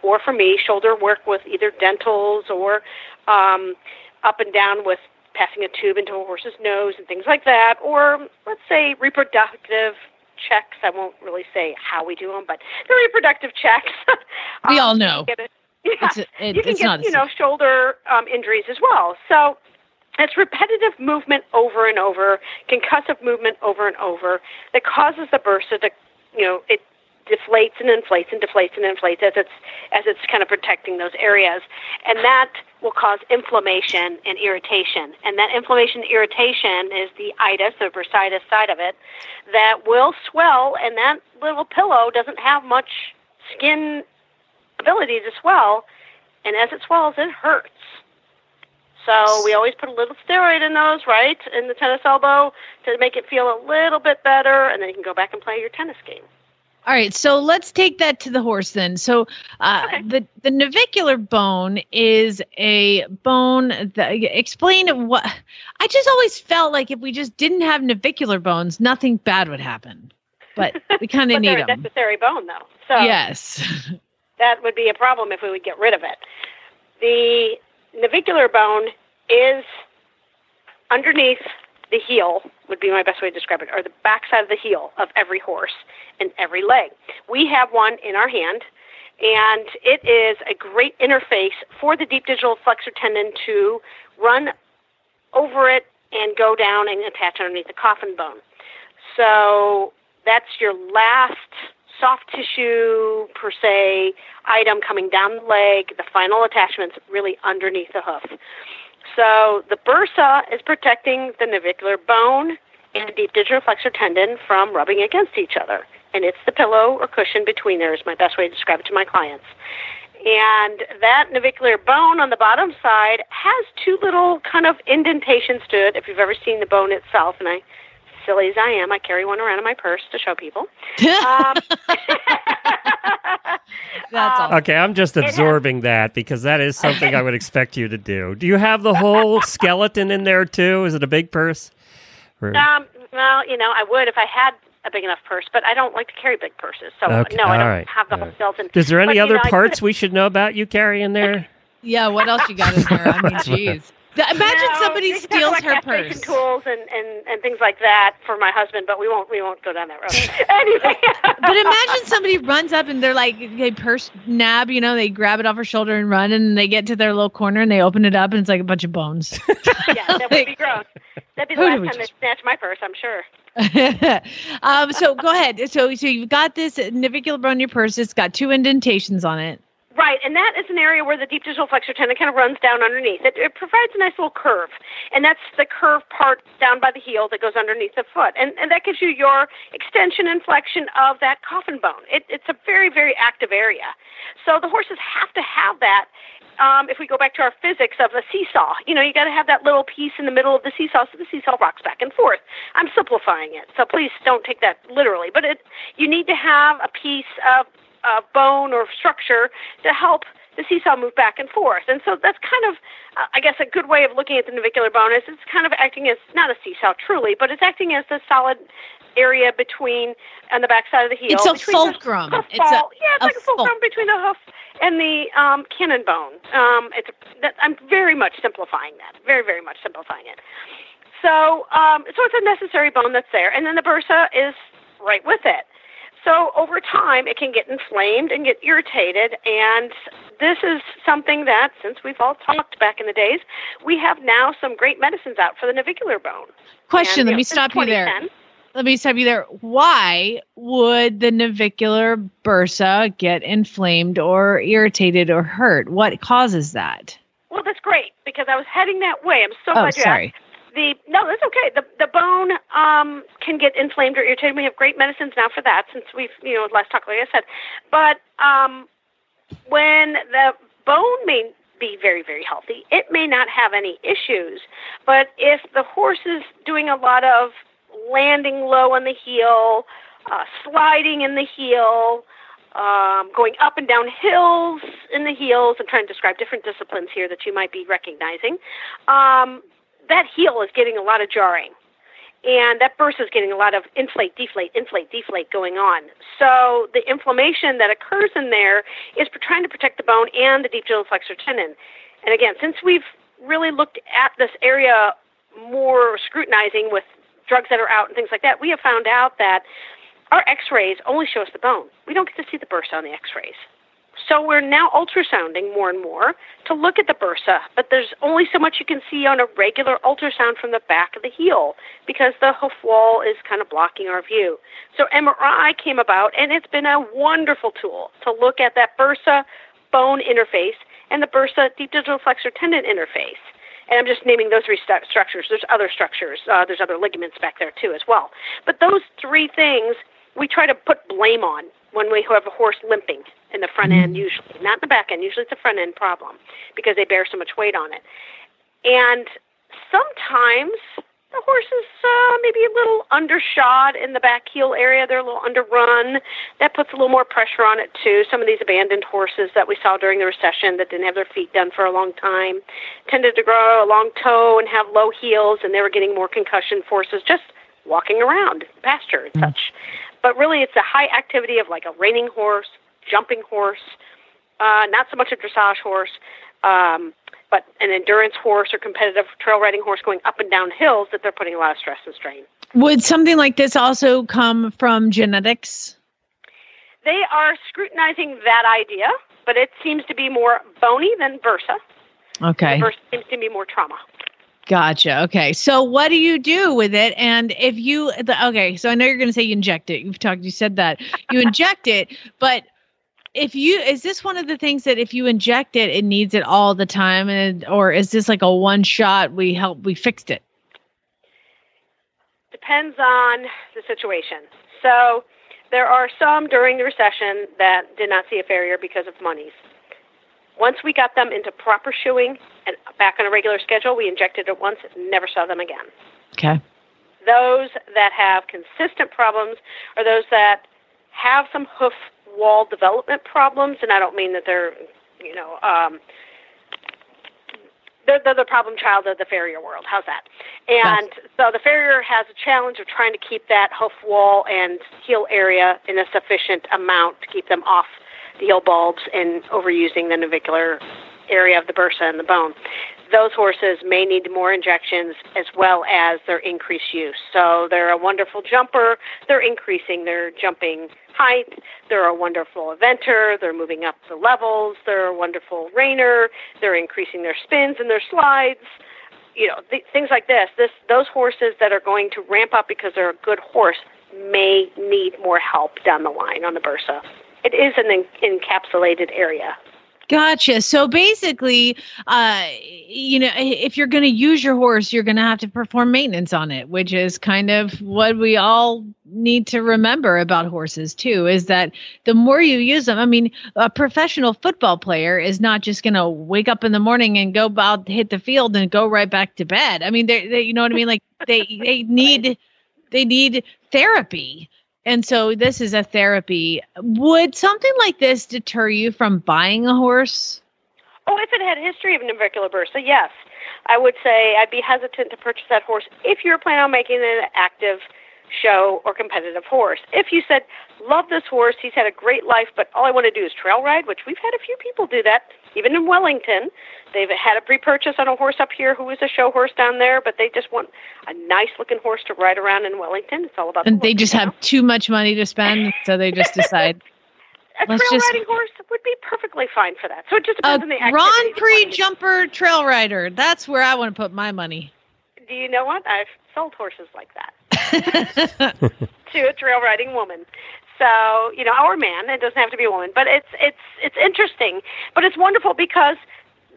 or for me, shoulder work with either dentals or um, up and down with passing a tube into a horse's nose and things like that, or let's say reproductive checks. I won't really say how we do them, but the reproductive checks. We Um, all know. get Yeah, It's it- you can it's get you know shoulder um, injuries as well. So it's repetitive movement over and over, concussive movement over and over that causes the bursa to, you know, it deflates and inflates and deflates and inflates as it's as it's kind of protecting those areas, and that will cause inflammation and irritation. And that inflammation and irritation is the itis, the bursitis side of it, that will swell, and that little pillow doesn't have much skin ability to swell, and as it swells, it hurts. So we always put a little steroid in those, right, in the tennis elbow to make it feel a little bit better, and then you can go back and play your tennis game. All right, so let's take that to the horse then. So, uh, Okay. the the navicular bone is a bone that explain what I just always felt like if we just didn't have navicular bones, nothing bad would happen. But we kind of need a them. necessary bone, though. So Yes. that would be a problem if we would get rid of it. The navicular bone is underneath the heel, would be my best way to describe it, or the backside of the heel of every horse and every leg. We have one in our hand, and it is a great interface for the deep digital flexor tendon to run over it and go down and attach underneath the coffin bone. So that's your last soft tissue, per se, item coming down the leg. The final attachment's really underneath the hoof. So the bursa is protecting the navicular bone and the deep digital flexor tendon from rubbing against each other. And it's the pillow or cushion between there is my best way to describe it to my clients. And that navicular bone on the bottom side has two little kind of indentations to it. If you've ever seen the bone itself, and I, silly as I am, I carry one around in my purse to show people. Um, That's um. Okay, I'm just has- absorbing that because that is something I would expect you to do. Do you have the whole skeleton in there too? Is it a big purse? Or- Um, well, you know, I would if I had a big enough purse, but I don't like to carry big purses. So Okay, no, I don't right, have the whole right. skeleton. Is there any But, other know, parts could- we should know about you carrying there? Yeah, what else you got in there? I mean, jeez. Th- Imagine No, somebody you can talk steals about her castration purse. tools and, and, and things like that for my husband, but we won't we won't go down that road. anyway, But imagine somebody runs up and they're like, they purse nab, you know, they grab it off her shoulder and run, and they get to their little corner and they open it up and it's like a bunch of bones. yeah, that would be gross. That'd be the last we time they just- snatched my purse, I'm sure. um, so go ahead. So, so you've got this navicular bone in your purse. It's got two indentations on it. Right, and that is an area where the deep digital flexor tendon kind of runs down underneath. It, it provides a nice little curve, and that's the curve part down by the heel that goes underneath the foot, and, and that gives you your extension and flexion of that coffin bone. It, it's a very, very active area. So the horses have to have that. Um, if we go back to our physics of the seesaw, you know, you got to have that little piece in the middle of the seesaw so the seesaw rocks back and forth. I'm simplifying it, so please don't take that literally. But it, you need to have a piece of uh, bone or structure to help the seesaw move back and forth. And so that's kind of, uh, I guess, a good way of looking at the navicular bone is it's kind of acting as not a seesaw truly, but it's acting as the solid area between on the back side of the heel. It's a the fulcrum. hoof It's a- yeah, it's a like a fulcrum ful- between the hoof and the um, cannon bone. Um, it's that, I'm very much simplifying that. Very, very much simplifying it. So, um, so it's a necessary bone that's there, and then the bursa is right with it. So over time, it can get inflamed and get irritated. And this is something that, since we've all talked back in the days, we have now some great medicines out for the navicular bone. Question. And, let know, me stop you there. Let me stop you there. Why would the navicular bursa get inflamed or irritated or hurt? What causes that? Well, that's great because I was heading that way. I'm so Oh, glad you sorry. asked. That's okay. The the bone um, can get inflamed or irritated. We have great medicines now for that since we've you know last talk like I said. But um, when the bone may be very very healthy, it may not have any issues. But if the horse is doing a lot of landing low on the heel, uh, sliding in the heel, um, going up and down hills in the heels. I'm trying to describe different disciplines here that you might be recognizing. Um, that heel is getting a lot of jarring. And that bursa is getting a lot of inflate, deflate, inflate, deflate going on. So the inflammation that occurs in there is trying to protect the bone and the deep digital flexor tendon. And again, since we've really looked at this area more scrutinizing with drugs that are out and things like that, we have found out that our x-rays only show us the bone. We don't get to see the bursa on the x-rays. So we're now ultrasounding more and more to look at the bursa, but there's only so much you can see on a regular ultrasound from the back of the heel because the hoof wall is kind of blocking our view. So MRI came about and it's been a wonderful tool to look at that bursa bone interface and the bursa deep digital flexor tendon interface. And I'm just naming those three structures. There's other structures. Uh, there's other ligaments back there too as well. But those three things we try to put blame on when we have a horse limping in the front end usually, not in the back end. Usually it's a front end problem because they bear so much weight on it. And sometimes the horse is uh, maybe a little undershod in the back heel area. They're a little underrun. That puts a little more pressure on it too. Some of these abandoned horses that we saw during the recession that didn't have their feet done for a long time tended to grow a long toe and have low heels, and they were getting more concussion forces just walking around pasture and such. But really, it's a high activity of like a reining horse, jumping horse, uh, not so much a dressage horse, um, but an endurance horse or competitive trail riding horse going up and down hills that they're putting a lot of stress and strain. Would something like this also come from genetics? They are scrutinizing that idea, but it seems to be more bony than bursa. Okay. Bursa seems to be more trauma. Gotcha. Okay. So what do you do with it? And if you the, okay, so I know you're going to say you inject it. You've talked you said that. You inject it, but if you is this one of the things that if you inject it it needs it all the time and or is this like a one shot we help we fixed it? Depends on the situation. So there are some during the recession that did not see a farrier because of monies. Once we got them into proper shoeing and back on a regular schedule, we injected it once, and never saw them again. Okay. Those that have consistent problems are those that have some hoof wall development problems, and I don't mean that they're, you know, um, they're, they're the problem child of the farrier world. How's that? And so the farrier has a challenge of trying to keep that hoof wall and heel area in a sufficient amount to keep them off the heel bulbs and overusing the navicular area of the bursa and the bone. Those horses may need more injections as well as their increased use. So they're a wonderful jumper. They're increasing their jumping height. They're a wonderful eventer. They're moving up the levels. They're a wonderful reiner. They're increasing their spins and their slides. You know, th- things like this. This those horses that are going to ramp up because they're a good horse may need more help down the line on the bursa. It is an en- encapsulated area. Gotcha. So basically, uh, you know, if you're going to use your horse, you're going to have to perform maintenance on it, which is kind of what we all need to remember about horses too. Is that the more you use them, I mean, a professional football player is not just going to wake up in the morning and go out hit the field and go right back to bed. I mean, they, they you know what I mean? Like they they need they need therapy. And so this is a therapy. Would something like this deter you from buying a horse? Oh, if it had a history of navicular bursa, yes. I would say I'd be hesitant to purchase that horse if you're planning on making an active show or competitive horse. If you said, love this horse, he's had a great life, but all I want to do is trail ride, which we've had a few people do that, even in Wellington. They've had a pre purchase on a horse up here who is a show horse down there, but they just want a nice looking horse to ride around in Wellington. It's all about And the they just you have too much money to spend, so they just decide a let's trail just- riding horse would be perfectly fine for that. So it just depends on the activity. Grand Prix jumper trail rider. That's where I want to put my money. Do you know what? I've sold horses like that. to a trail riding woman. So, you know, or man, it doesn't have to be a woman, but it's it's it's interesting. But it's wonderful because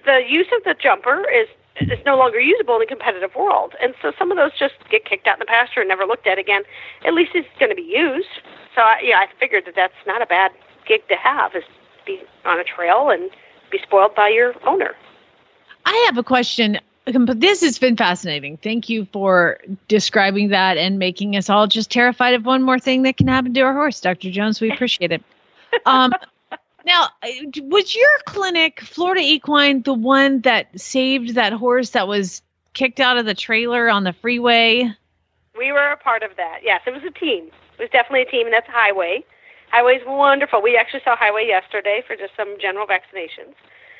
the use of the jumper is is no longer usable in the competitive world. And so some of those just get kicked out in the pasture and never looked at again. At least it's going to be used. So, I, yeah, I figured that that's not a bad gig to have is be on a trail and be spoiled by your owner. I have a question. But this has been fascinating. Thank you for describing that and making us all just terrified of one more thing that can happen to our horse, Dr. Jones. We appreciate it. Um, now, uh, was your clinic, Florida Equine, the one that saved that horse that was kicked out of the trailer on the freeway? We were a part of that. Yes, it was a team. It was definitely a team, and that's Highway. Highway's wonderful. We actually saw Highway yesterday for just some general vaccinations.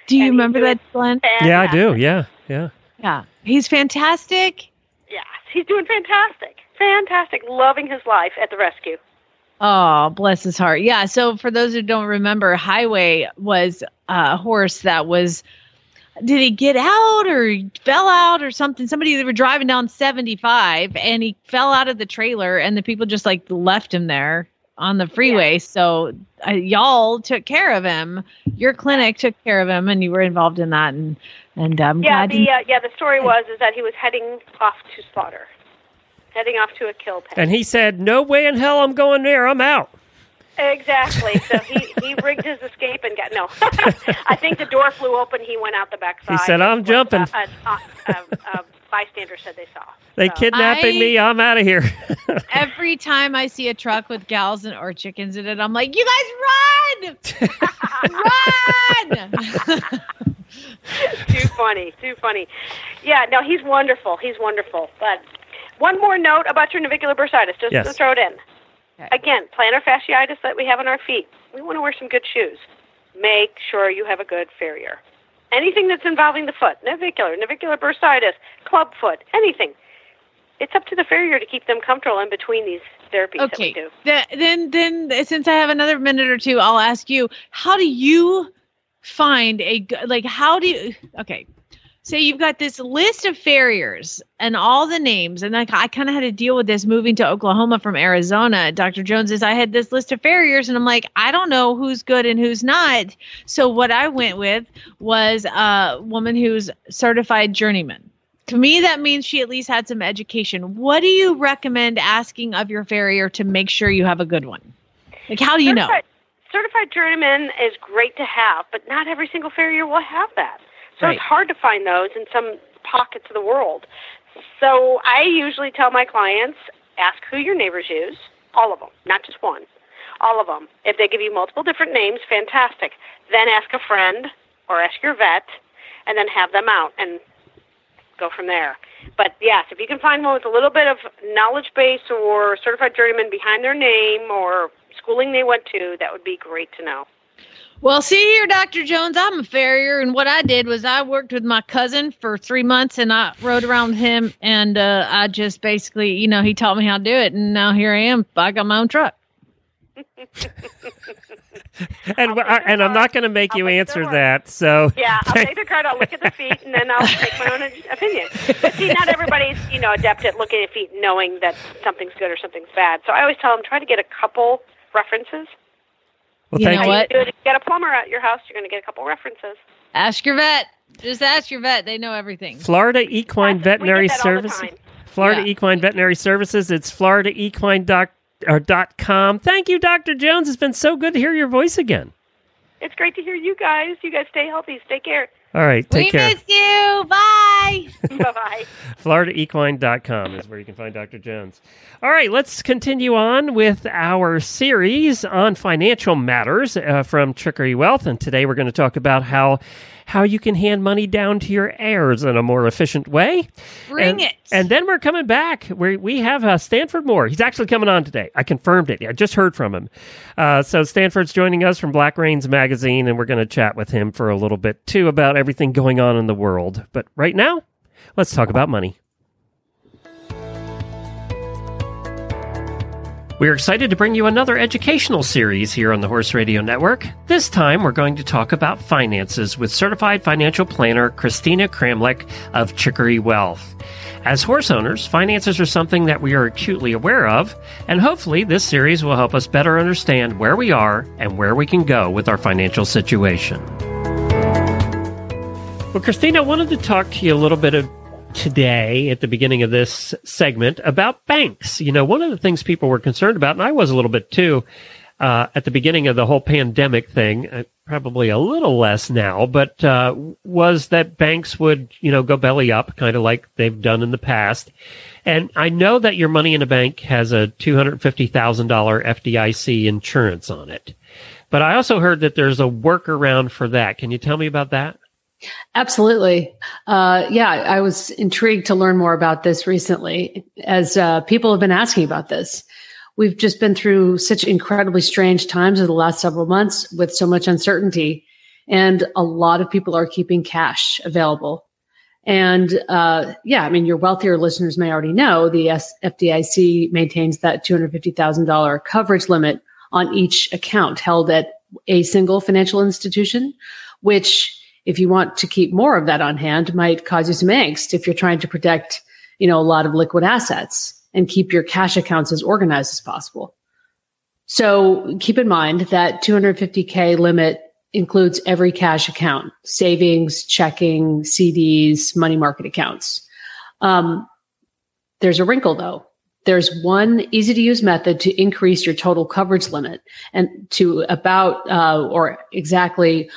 Do you And remember that, Glenn? Yeah, I do. Yeah, yeah. Yeah. He's fantastic. Yes, he's doing fantastic. Fantastic. Loving his life at the rescue. Oh, bless his heart. Yeah. So, for those who don't remember, Highway was a horse that was. Did he get out or he fell out or something? Somebody they were driving down 75 and he fell out of the trailer and the people just like left him there on the freeway. So uh, y'all took care of him. Your clinic took care of him and you were involved in that. And and I'm Yeah, glad. the you- uh, yeah the story was is that he was heading off to slaughter, heading off to a kill pen. And he said, "No way in hell I'm going there. I'm out." Exactly. So he, he rigged his escape and got no. I think the door flew open. He went out the back side. He said, "I'm What, jumping." Uh, uh, uh, uh, bystander said they saw. They So- kidnapping I- me. I'm out of here. Every time I see a truck with gals and, or chickens in it, I'm like, you guys run! run! too funny, too funny. Yeah, no, he's wonderful. He's wonderful. But one more note about your navicular bursitis, just Yes. to throw it in. Okay. Again, plantar fasciitis that we have on our feet. We want to wear some good shoes. Make sure you have a good farrier. Anything that's involving the foot, navicular, navicular bursitis, club foot, anything. It's up to the farrier to keep them comfortable in between these therapies that we okay. do. Th- then, then, since I have another minute or two, I'll ask you: How do you find a like? How do you? Okay, say you've got this list of farriers and all the names, and like I kind of had to deal with this moving to Oklahoma from Arizona. Dr. Jones is I had this list of farriers, and I'm like, I don't know who's good and who's not. So what I went with was a woman who's certified journeyman. To me, that means she at least had some education. What do you recommend asking of your farrier to make sure you have a good one? Like, how do you know? certified, Certified journeyman is great to have, but not every single farrier will have that. So Right. it's hard to find those in some pockets of the world. So I usually tell my clients, ask who your neighbors use, all of them, not just one, all of them. If they give you multiple different names, fantastic. Then ask a friend or ask your vet, and then have them out and go from there. But yes, if you can find one with a little bit of knowledge base or certified journeyman behind their name or schooling they went to, that would be great to know. Well, see here, Dr. Jones, I'm a farrier, and what I did was I worked with my cousin for three months, and I rode around with him, and uh, I just basically, you know, he taught me how to do it, and now here I am. I got my own truck. and I, and I'm not going to make I'll you answer that. So Yeah, I'll take the card, I'll look at the feet, and then I'll take my own opinion. But see, not everybody's, you know, adept at looking at feet knowing that something's good or something's bad. So I always tell them, try to get a couple references. Well, You thank know you. what? You get a plumber at your house, you're going to get a couple references. Ask your vet. Just ask your vet. They know everything. Florida Equine That's- Veterinary get that all the Services. Florida Yeah. Equine Veterinary Services. It's Florida Equine doc, or dot com. Thank you, Dr. Jones. It's been so good to hear your voice again. It's great to hear you guys. You guys stay healthy. Stay care. All right, take we care. miss you. Bye. bye bye. FloridaEquine.com is where you can find Dr. Jones. All right, let's continue on with our series on financial matters uh, from Chicory Wealth. And today we're going to talk about how how you can hand money down to your heirs in a more efficient way. Bring and, it. And then we're coming back. We we have uh, Stanford Moore. He's actually coming on today. I confirmed it. I just heard from him. Uh, so Stanford's joining us from Black Reins Magazine, and we're going to chat with him for a little bit too about everything going on in the world. But right now, let's talk about money. We are excited to bring you another educational series here on the Horse Radio Network. This time, we're going to talk about finances with certified financial planner Christina Kramlich of Chicory Wealth. As horse owners, finances are something that we are acutely aware of, and hopefully, this series will help us better understand where we are and where we can go with our financial situation. Well, Christina, I wanted to talk to you a little bit today at the beginning of this segment about banks. You know, one of the things people were concerned about, and I was a little bit too, uh, at the beginning of the whole pandemic thing, uh, probably a little less now, but uh, was that banks would, you know, go belly up, kind of like they've done in the past. And I know that your money in a bank has a $250,000 FDIC insurance on it. But I also heard that there's a workaround for that. Can you tell me about that? Absolutely. Uh, yeah, I was intrigued to learn more about this recently as uh, people have been asking about this. We've just been through such incredibly strange times over the last several months with so much uncertainty, and a lot of people are keeping cash available. And uh, yeah, I mean, your wealthier listeners may already know the FDIC maintains that $250,000 coverage limit on each account held at a single financial institution, which if you want to keep more of that on hand might cause you some angst if you're trying to protect, you know, a lot of liquid assets and keep your cash accounts as organized as possible. So keep in mind that 250K limit includes every cash account, savings, checking, CDs, money market accounts. Um, there's a wrinkle though. There's one easy to use method to increase your total coverage limit and to about, uh, or exactly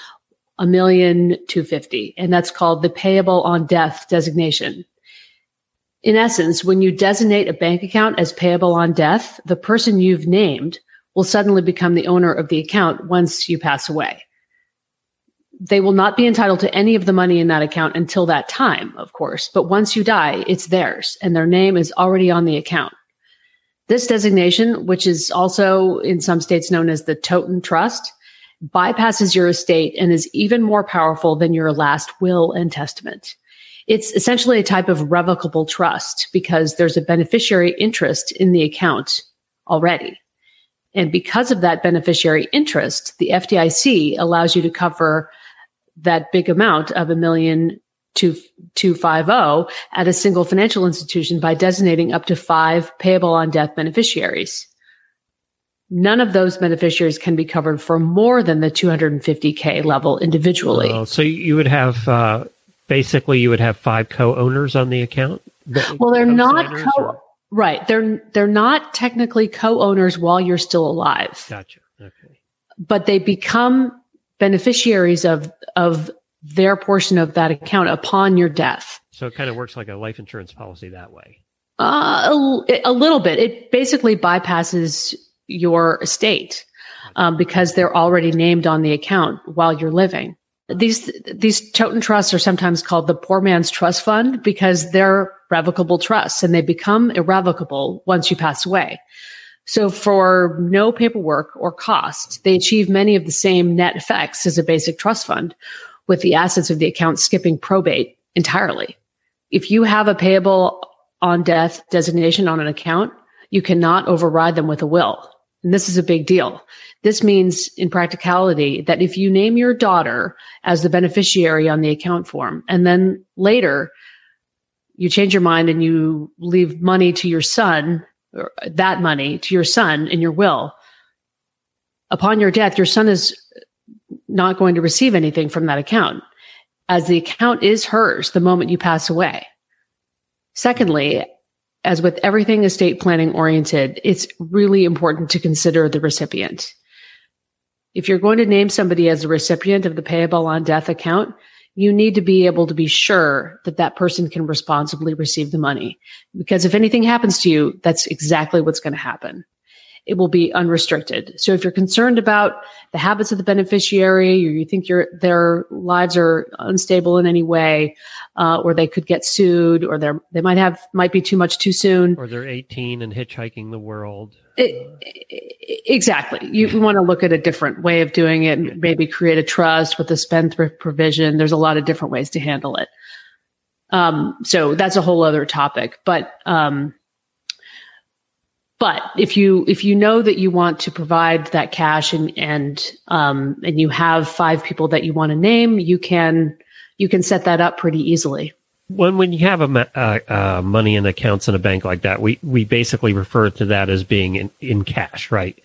a million two fifty, and that's called the payable on death designation. In essence, when you designate a bank account as payable on death, the person you've named will suddenly become the owner of the account once you pass away. They will not be entitled to any of the money in that account until that time, of course, but once you die, it's theirs and their name is already on the account. This designation, which is also in some states known as the Totten Trust, bypasses your estate and is even more powerful than your last will and testament. It's essentially a type of revocable trust because there's a beneficiary interest in the account already. And because of that beneficiary interest, the FDIC allows you to cover that big amount of a million two two five zero at a single financial institution by designating up to five payable on death beneficiaries. None of those beneficiaries can be covered for more than the 250k level individually. Oh, so you would have uh, basically you would have five co-owners on the account. well, they're not co or- right. They're they're not technically co-owners while you're still alive, Gotcha. Okay. but they become beneficiaries of of their portion of that account upon your death. So it kind of works like a life insurance policy that way. Uh, a, a little bit. It basically bypasses your estate um, because they're already named on the account while you're living. These these Totten trusts are sometimes called the poor man's trust fund because they're revocable trusts and they become irrevocable once you pass away. So for no paperwork or cost, they achieve many of the same net effects as a basic trust fund with the assets of the account skipping probate entirely. If you have a payable on death designation on an account, you cannot override them with a will. And this is a big deal. This means in practicality that if you name your daughter as the beneficiary on the account form and then later you change your mind and you leave money to your son, or that money to your son in your will, upon your death, your son is not going to receive anything from that account, as the account is hers the moment you pass away. Secondly, as with everything estate planning oriented, it's really important to consider the recipient. If you're going to name somebody as the recipient of the payable on death account, you need to be able to be sure that that person can responsibly receive the money. Because if anything happens to you, that's exactly what's going to happen it will be unrestricted. So if you're concerned about the habits of the beneficiary, or you think your their lives are unstable in any way, uh, or they could get sued, or they they might have might be too much too soon, or they're 18 and hitchhiking the world. It, exactly. You want to look at a different way of doing it. Maybe create a trust with a spendthrift provision. There's a lot of different ways to handle it. Um, so that's a whole other topic. But um, but if you if you know that you want to provide that cash and and um, and you have five people that you want to name, you can you can set that up pretty easily. When when you have a uh, uh, money in accounts in a bank like that, we we basically refer to that as being in, in cash, right?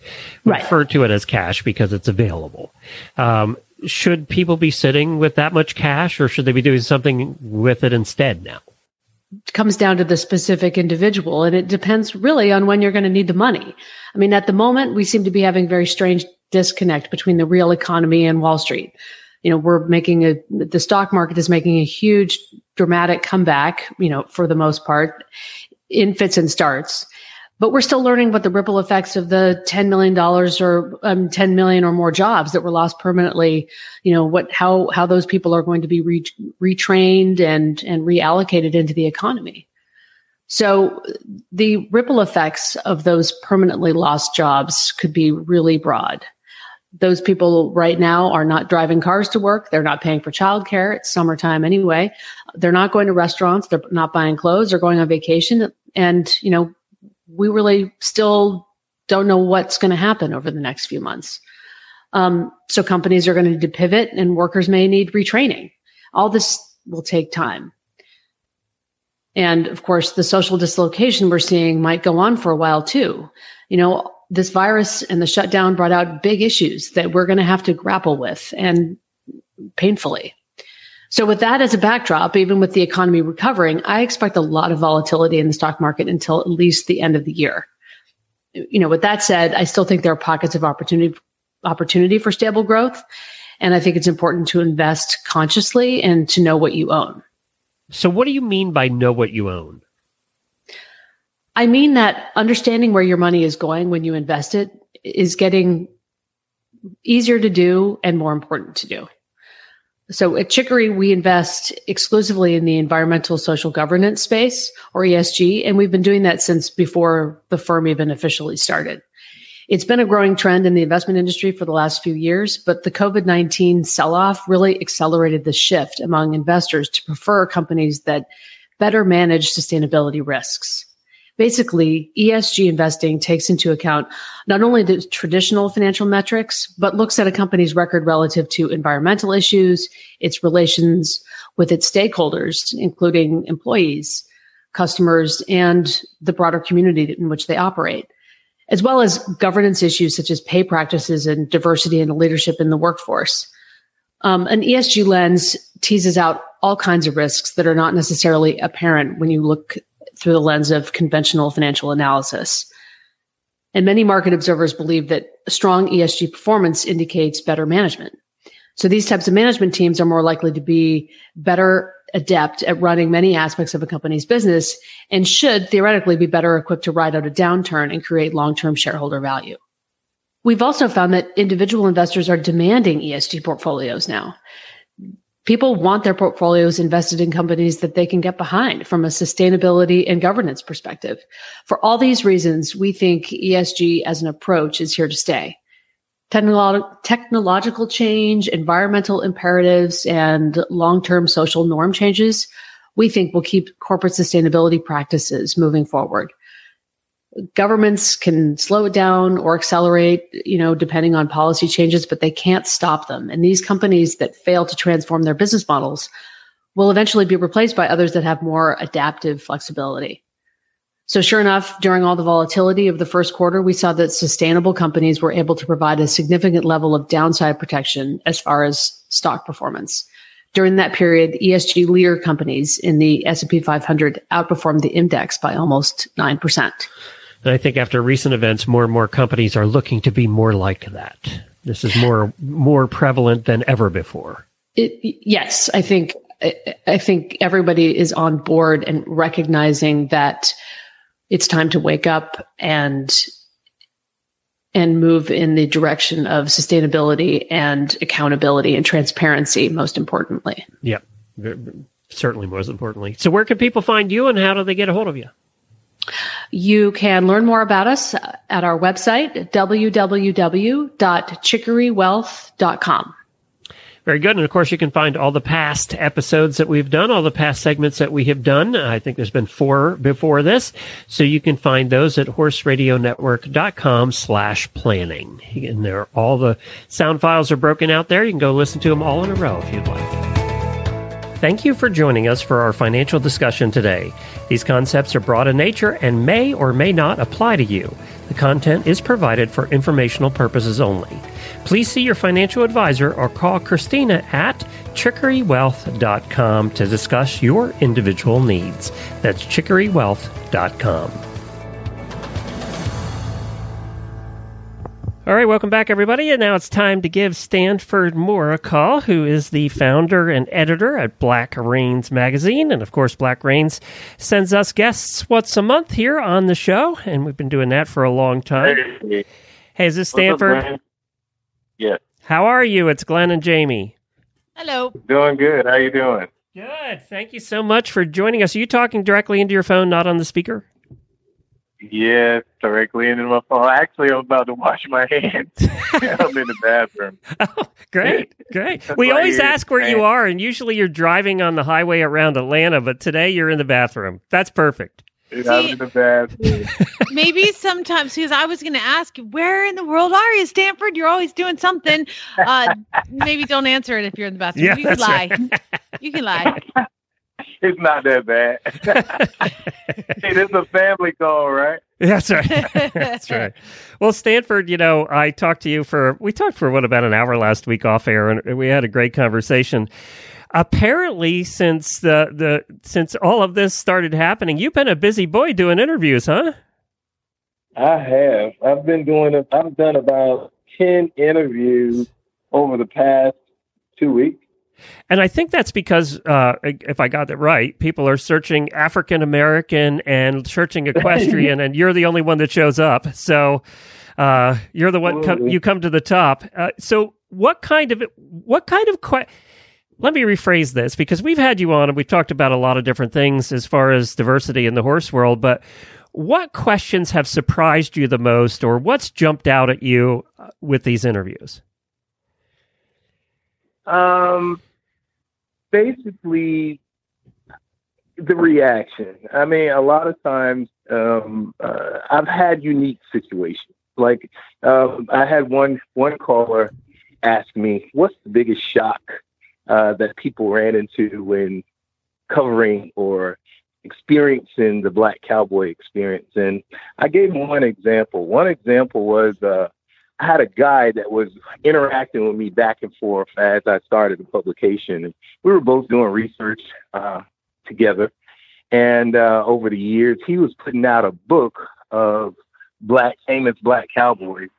We right. Refer to it as cash because it's available. Um, should people be sitting with that much cash, or should they be doing something with it instead now? Comes down to the specific individual and it depends really on when you're going to need the money. I mean, at the moment, we seem to be having very strange disconnect between the real economy and Wall Street. You know, we're making a, the stock market is making a huge dramatic comeback, you know, for the most part in fits and starts but we're still learning what the ripple effects of the $10 million or um, 10 million or more jobs that were lost permanently, you know, what, how, how those people are going to be re- retrained and, and reallocated into the economy. So the ripple effects of those permanently lost jobs could be really broad. Those people right now are not driving cars to work. They're not paying for childcare. It's summertime anyway. They're not going to restaurants. They're not buying clothes. They're going on vacation. And, you know, we really still don't know what's going to happen over the next few months. Um, so companies are going to need to pivot and workers may need retraining. All this will take time. And of course, the social dislocation we're seeing might go on for a while too. You know, this virus and the shutdown brought out big issues that we're going to have to grapple with and painfully. So with that as a backdrop, even with the economy recovering, I expect a lot of volatility in the stock market until at least the end of the year. You know, with that said, I still think there are pockets of opportunity opportunity for stable growth, and I think it's important to invest consciously and to know what you own. So what do you mean by know what you own? I mean that understanding where your money is going when you invest it is getting easier to do and more important to do. So at Chicory, we invest exclusively in the environmental social governance space or ESG, and we've been doing that since before the firm even officially started. It's been a growing trend in the investment industry for the last few years, but the COVID 19 sell off really accelerated the shift among investors to prefer companies that better manage sustainability risks. Basically, ESG investing takes into account not only the traditional financial metrics, but looks at a company's record relative to environmental issues, its relations with its stakeholders, including employees, customers, and the broader community in which they operate, as well as governance issues such as pay practices and diversity and leadership in the workforce. Um, an ESG lens teases out all kinds of risks that are not necessarily apparent when you look through the lens of conventional financial analysis. And many market observers believe that strong ESG performance indicates better management. So these types of management teams are more likely to be better adept at running many aspects of a company's business and should theoretically be better equipped to ride out a downturn and create long-term shareholder value. We've also found that individual investors are demanding ESG portfolios now people want their portfolios invested in companies that they can get behind from a sustainability and governance perspective. For all these reasons, we think ESG as an approach is here to stay. Technolo- technological change, environmental imperatives, and long-term social norm changes, we think will keep corporate sustainability practices moving forward governments can slow it down or accelerate, you know, depending on policy changes, but they can't stop them. And these companies that fail to transform their business models will eventually be replaced by others that have more adaptive flexibility. So, sure enough, during all the volatility of the first quarter, we saw that sustainable companies were able to provide a significant level of downside protection as far as stock performance. During that period, ESG leader companies in the S&P 500 outperformed the index by almost 9%. And I think after recent events, more and more companies are looking to be more like that. This is more more prevalent than ever before. It, yes, I think I think everybody is on board and recognizing that it's time to wake up and and move in the direction of sustainability and accountability and transparency most importantly yep certainly most importantly so where can people find you and how do they get a hold of you you can learn more about us uh, at our website www.chicorywealth.com very good. And of course, you can find all the past episodes that we've done, all the past segments that we have done. I think there's been four before this. So you can find those at horseradionetwork.com slash planning. And there, all the sound files are broken out there. You can go listen to them all in a row if you'd like. Thank you for joining us for our financial discussion today. These concepts are broad in nature and may or may not apply to you. The content is provided for informational purposes only. Please see your financial advisor or call Christina at chicorywealth.com to discuss your individual needs. That's chicorywealth.com. All right, welcome back, everybody. And now it's time to give Stanford Moore a call, who is the founder and editor at Black Reins Magazine. And of course, Black Rains sends us guests once a month here on the show. And we've been doing that for a long time. Hey, hey is this Stanford? Yeah. How are you? It's Glenn and Jamie. Hello. Doing good. How you doing? Good. Thank you so much for joining us. Are you talking directly into your phone, not on the speaker? Yes, directly into my phone. Actually, I'm about to wash my hands. I'm in the bathroom. Oh, great, great. we always ask where you are, and usually you're driving on the highway around Atlanta, but today you're in the bathroom. That's perfect. See, I was in the bathroom. maybe sometimes because I was going to ask, where in the world are you, Stanford? You're always doing something. Uh, maybe don't answer it if you're in the bathroom. Yeah, you can lie. Right. You can lie. It's not that bad. it is a family call, right? That's right. That's right. Well, Stanford, you know, I talked to you for we talked for what about an hour last week off air, and we had a great conversation apparently since the the since all of this started happening, you've been a busy boy doing interviews, huh? I have. I've been doing. I've done about ten interviews over the past two weeks. And I think that's because, uh, if I got it right, people are searching African American and searching equestrian, and you're the only one that shows up. So uh, you're the one. Com- you come to the top. Uh, so what kind of what kind of que- let me rephrase this because we've had you on and we've talked about a lot of different things as far as diversity in the horse world, but what questions have surprised you the most or what's jumped out at you uh, with these interviews? Um, basically, the reaction. I mean, a lot of times um, uh, I've had unique situations. Like um, I had one one caller ask me, "What's the biggest shock uh, that people ran into when covering or experiencing the black cowboy experience. And I gave one example. One example was uh, I had a guy that was interacting with me back and forth as I started the publication. And we were both doing research uh, together. And uh, over the years, he was putting out a book of black famous black cowboys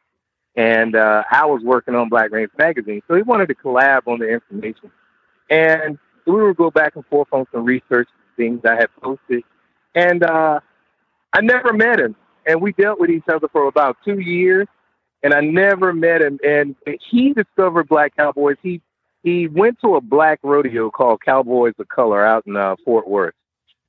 and uh, I was working on Black Reins magazine, so he wanted to collab on the information. And we would go back and forth on some research things I had posted. And uh, I never met him. And we dealt with each other for about two years. And I never met him. And he discovered Black Cowboys. He he went to a black rodeo called Cowboys of Color out in uh, Fort Worth.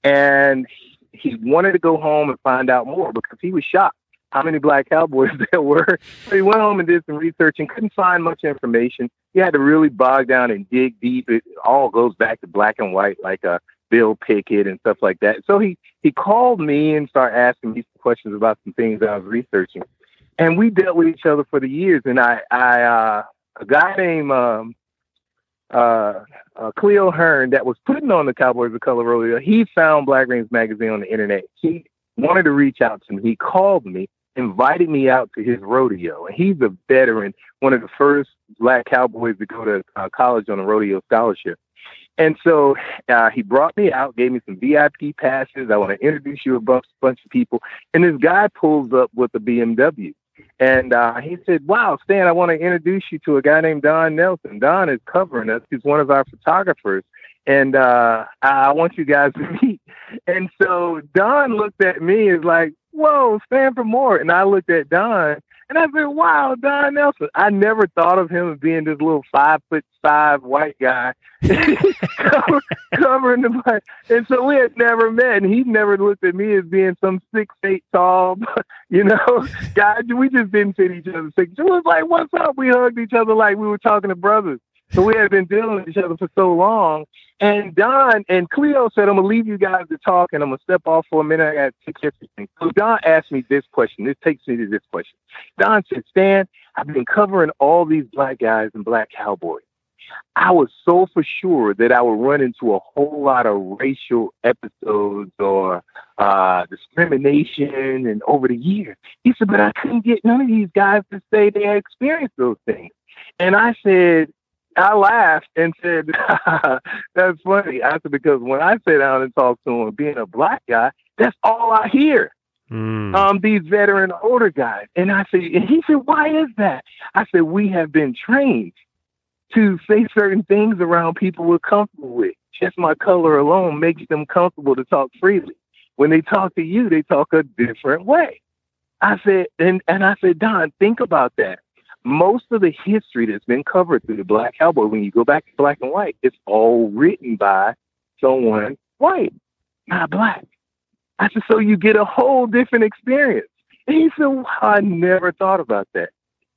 And he wanted to go home and find out more because he was shocked how many black cowboys there were. So he went home and did some research and couldn't find much information. He had to really bog down and dig deep. It all goes back to black and white, like uh, Bill Pickett and stuff like that. So he he called me and started asking me some questions about some things I was researching, and we dealt with each other for the years. And I I uh, a guy named um, uh, uh, Cleo Hearn that was putting on the Cowboys of Color rodeo. He found Black Reins magazine on the internet. He wanted to reach out to me. He called me, invited me out to his rodeo, and he's a veteran, one of the first black cowboys to go to uh, college on a rodeo scholarship. And so uh, he brought me out, gave me some VIP passes. I want to introduce you a bunch, bunch of people. And this guy pulls up with a BMW. And uh, he said, Wow, Stan, I want to introduce you to a guy named Don Nelson. Don is covering us. He's one of our photographers. And uh, I want you guys to meet. And so Don looked at me as like, Whoa, Stanford Moore. And I looked at Don and I said, Wow, Don Nelson. I never thought of him as being this little five foot five white guy covering the black. And so we had never met, and he never looked at me as being some six eight tall, you know, guy. We just didn't fit each other. It was like, "What's up?" We hugged each other like we were talking to brothers. So we had been dealing with each other for so long. And Don and Cleo said, I'm gonna leave you guys to talk and I'm gonna step off for a minute. I got to take. So Don asked me this question. This takes me to this question. Don said, Stan, I've been covering all these black guys and black cowboys. I was so for sure that I would run into a whole lot of racial episodes or uh, discrimination and over the years. He said, but I couldn't get none of these guys to say they experienced those things. And I said, I laughed and said, "That's funny." I said because when I sit down and talk to him, being a black guy, that's all I hear. Mm. Um, these veteran older guys, and I said, and he said, "Why is that?" I said, "We have been trained to say certain things around people we're comfortable with. Just my color alone makes them comfortable to talk freely. When they talk to you, they talk a different way." I said, and and I said, Don, think about that most of the history that's been covered through the Black Cowboy, when you go back to black and white, it's all written by someone white, not black. I said, so you get a whole different experience. And he said, well, I never thought about that.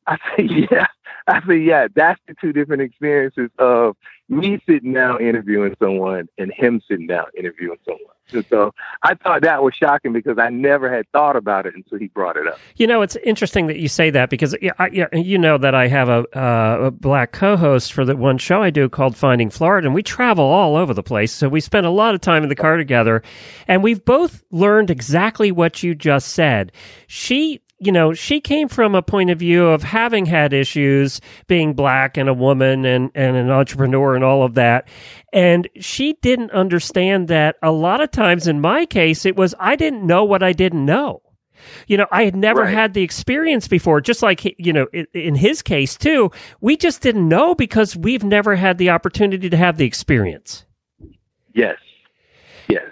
I said, yeah. I said, yeah, that's the two different experiences of me sitting down interviewing someone and him sitting down interviewing someone. And so I thought that was shocking because I never had thought about it until he brought it up. You know, it's interesting that you say that because I, you know that I have a, uh, a black co-host for the one show I do called Finding Florida, and we travel all over the place. So we spend a lot of time in the car together, and we've both learned exactly what you just said. She you know, she came from a point of view of having had issues being black and a woman and, and an entrepreneur and all of that. And she didn't understand that a lot of times in my case, it was I didn't know what I didn't know. You know, I had never right. had the experience before, just like, you know, in his case too, we just didn't know because we've never had the opportunity to have the experience. Yes. Yes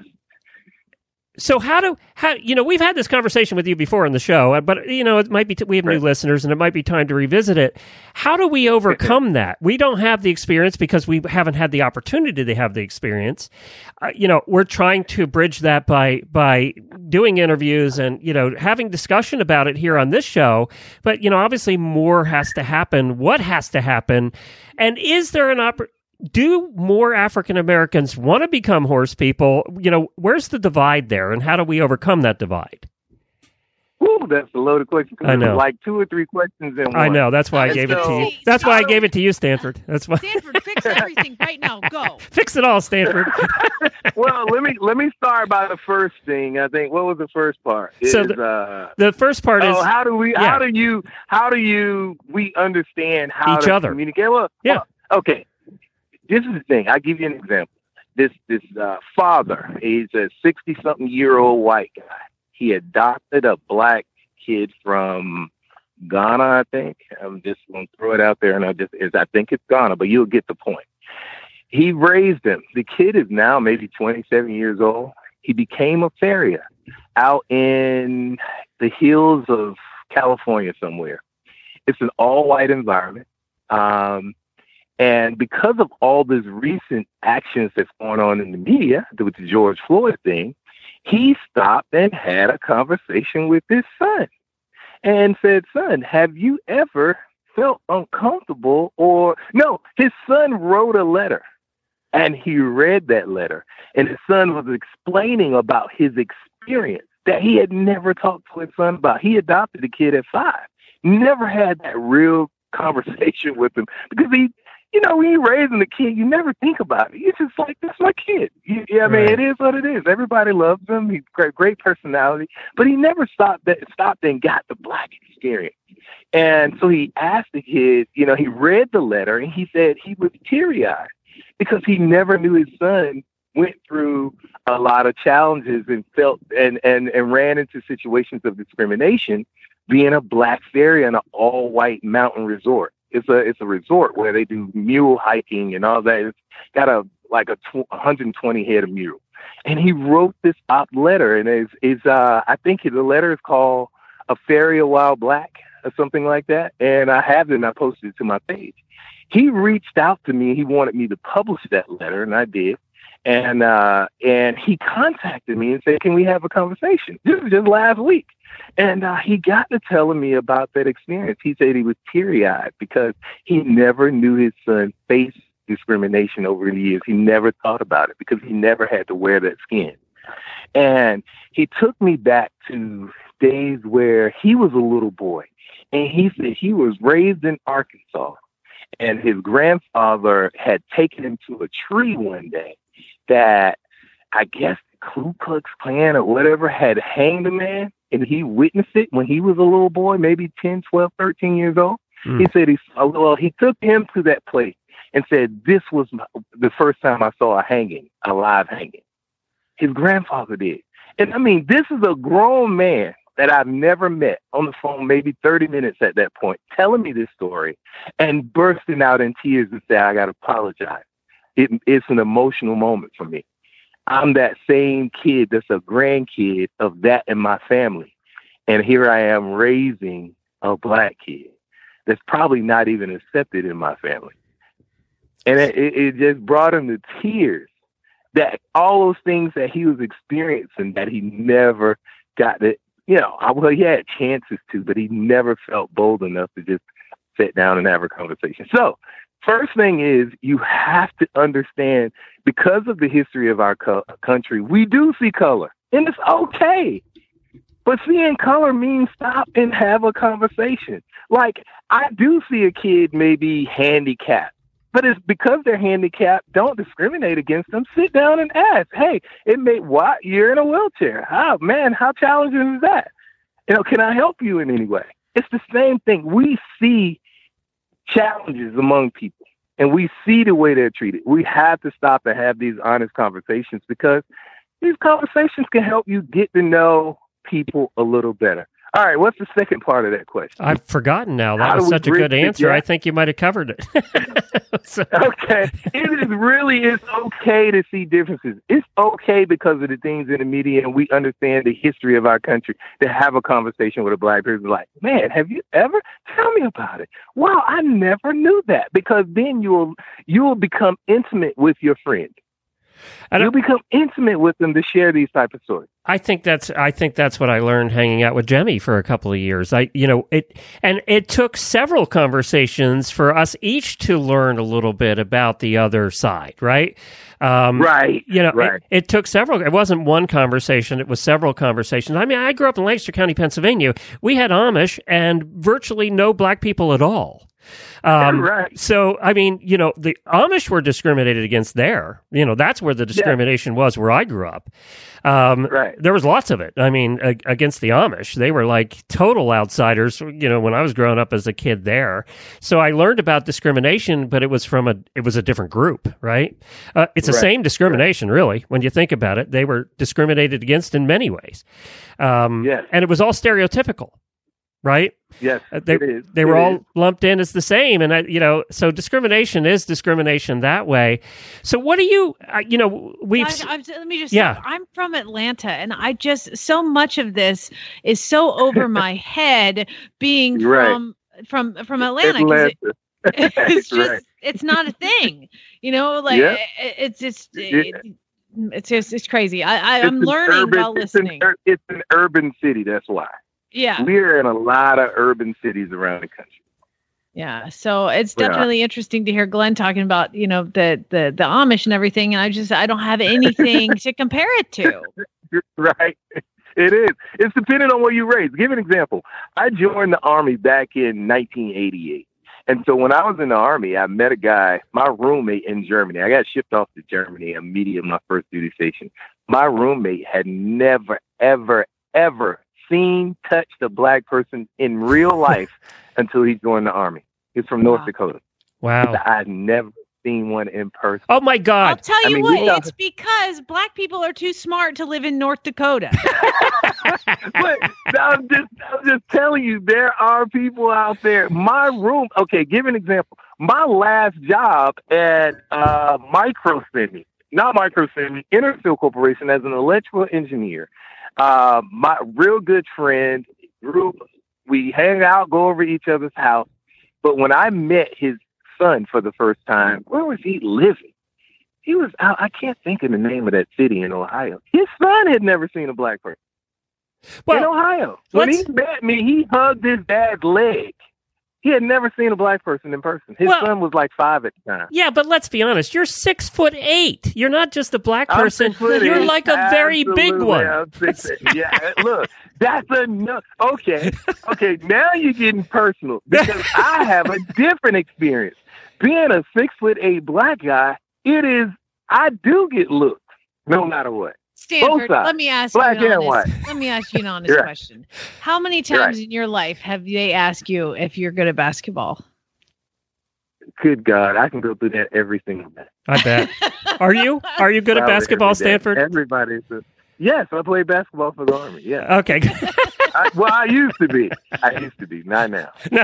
so how do how you know we've had this conversation with you before in the show uh, but you know it might be t- we have right. new listeners and it might be time to revisit it. How do we overcome that? We don't have the experience because we haven't had the opportunity to have the experience. Uh, you know we're trying to bridge that by by doing interviews and you know having discussion about it here on this show. But you know obviously more has to happen. What has to happen? And is there an opportunity do more African Americans want to become horse people? You know, where's the divide there, and how do we overcome that divide? Ooh, that's a loaded question. I know, like two or three questions in one. I know. That's why I gave so, it to you. That's why I gave it to you, Stanford. That's why. Stanford, fix everything right now. Go. fix it all, Stanford. well, let me let me start by the first thing. I think what was the first part? Is, so the, uh, the first part oh, is how do we? Yeah. How do you? How do you? We understand how each other communicate. Well, yeah. Well, okay this is the thing. I'll give you an example. This this uh, father, he's a sixty something year old white guy. He adopted a black kid from Ghana, I think. I'm just gonna throw it out there, and I just is I think it's Ghana, but you'll get the point. He raised him. The kid is now maybe 27 years old. He became a farrier out in the hills of California somewhere. It's an all white environment. Um, and because of all this recent actions that's going on in the media with the George Floyd thing, he stopped and had a conversation with his son and said, Son, have you ever felt uncomfortable or no, his son wrote a letter and he read that letter. And his son was explaining about his experience that he had never talked to his son about. He adopted a kid at five, never had that real conversation with him because he you know, when you're raising a kid, you never think about it. You're just like, that's my kid. You, yeah, I mean, it is what it is. Everybody loves him. He's great, great personality, but he never stopped that, stopped and got the black experience. And so he asked the kid, you know, he read the letter and he said he was teary eyed because he never knew his son went through a lot of challenges and felt and, and, and ran into situations of discrimination being a black farrier in an all white mountain resort. It's a it's a resort where they do mule hiking and all that. It's got a like a tw- 120 head of mule. And he wrote this op letter and it's it's uh I think the letter is called A Farrier a While Black or something like that. And I have it and I posted it to my page. He reached out to me. He wanted me to publish that letter and I did. And uh and he contacted me and said, Can we have a conversation? This was just last week. And uh, he got to telling me about that experience. He said he was teary eyed because he never knew his son faced discrimination over the years. He never thought about it because he never had to wear that skin. And he took me back to days where he was a little boy. And he said he was raised in Arkansas. And his grandfather had taken him to a tree one day that I guess Ku Klux Klan or whatever had hanged a man and he witnessed it when he was a little boy, maybe 10, 12, 13 years old. Mm. He said he saw, well, he took him to that place and said, this was my, the first time I saw a hanging, a live hanging. His grandfather did. And I mean, this is a grown man that I've never met on the phone, maybe 30 minutes at that point, telling me this story and bursting out in tears and say, I got to apologize. It, it's an emotional moment for me. I'm that same kid that's a grandkid of that in my family. And here I am raising a black kid that's probably not even accepted in my family. And it, it, just brought him to tears that all those things that he was experiencing that he never got it. You know, I, well, he had chances to, but he never felt bold enough to just sit down and have a conversation. So, first thing is you have to understand because of the history of our co- country, we do see color, and it's okay. But seeing color means stop and have a conversation. Like I do see a kid maybe handicapped, but it's because they're handicapped. Don't discriminate against them. Sit down and ask. Hey, it may what you're in a wheelchair. How man? How challenging is that? You know, can I help you in any way? It's the same thing. We see challenges among people and we see the way they're treated. We have to stop and have these honest conversations because these conversations can help you get to know people a little better. All right, what's the second part of that question? I've forgotten now. How That was such a good answer. gap? I think you might have covered it. So- okay. It is really it's okay to see differences. It's okay because of the things in the media and we understand the history of our country to have a conversation with a black person like, man, have you ever tell me about it? Wow, I never knew that. Because then you'll you'll become intimate with your friend. And You'll become intimate with them to share these type of stories. I think that's I think that's what I learned hanging out with Jemmy for a couple of years. I you know it and it took several conversations for us each to learn a little bit about the other side, right? Um, Right. You know, it- Right. it, took several. It wasn't one conversation; it was several conversations. I mean, I grew up in Lancaster County, Pennsylvania. We had Amish and virtually no black people at all. Um, Right. So, I mean, you know, the Amish were discriminated against there. You know, that's where the discrimination was where I grew up. Um, Right. There was lots of it. I mean, a- against the Amish, they were like total outsiders. You know, when I was growing up as a kid there, so I learned about discrimination, but it was from a it was a different group, right? Uh, it's the Right. same discrimination, really, when you think about it. They were discriminated against in many ways, um, Yes. and it was all stereotypical, right? Yes. Uh, they it is. they were It all is. lumped in as the same, and I, you know, so discrimination is discrimination that way. So what do you, uh, you know, we've I, I'm, let me just Yeah. stop. I'm from Atlanta, and I just so much of this is so over my head being Right. from from from Atlanta. 'cause Atlanta. it- it's just Right. it's not a thing, you know. Like Yeah. it, it's just Yeah. it, it's just it's crazy. I, I I'm learning urban- while it's an listening. It's an urban city. That's why. Yeah, We're in a lot of urban cities around the country. yeah. So it's definitely interesting to hear Glenn talking about you know the the the Amish and everything, and I just I don't have anything to compare it to. right? It is. It's depending on where you raised. Give an example. I joined the army back in 1988, And so when I was in the army, I met a guy, my roommate in Germany. I got shipped off to Germany immediately my first duty station. My roommate had never, ever, ever seen, touched a black person in real life until he joined the army. He's from North Dakota. Wow. I've never seen one in person. Oh my God! I'll God. tell I you mean, what, it's because black people are too smart to live in North Dakota. but I'm just, I'm just telling you, there are people out there. My room, okay, give an example. My last job at uh, Microsemi, not Microsemi, Interfield Corporation as an electrical engineer. Uh, my real good friend group, we hang out, go over each other's house. But when I met his son for the first time, where was he living? He was out. I can't think of the name of that city in Ohio. His son had never seen a black person in Ohio. When he met me, he hugged his dad's leg. He had never seen a black person in person. His Well- son was like five at the time. yeah, but let's be honest. You're six foot eight. You're not just a black person. You're eight. like a very big one. Yeah, look, that's enough. Okay, okay. Now you're getting personal because I have a different experience. Being a six foot eight black guy, it is. I do get looks no matter what. Stanford, let me ask black you an and honest, white. let me ask you an honest right. question. How many times right. in your life have they asked you if you're good at basketball? Good God, I can go through that every single day. I bet. Are you? Are you good at basketball, every day. Stanford? Everybody's. A, yes, I play basketball for the army. Yeah. Okay. I, well, I used to be. I used to be. Not now. Uh,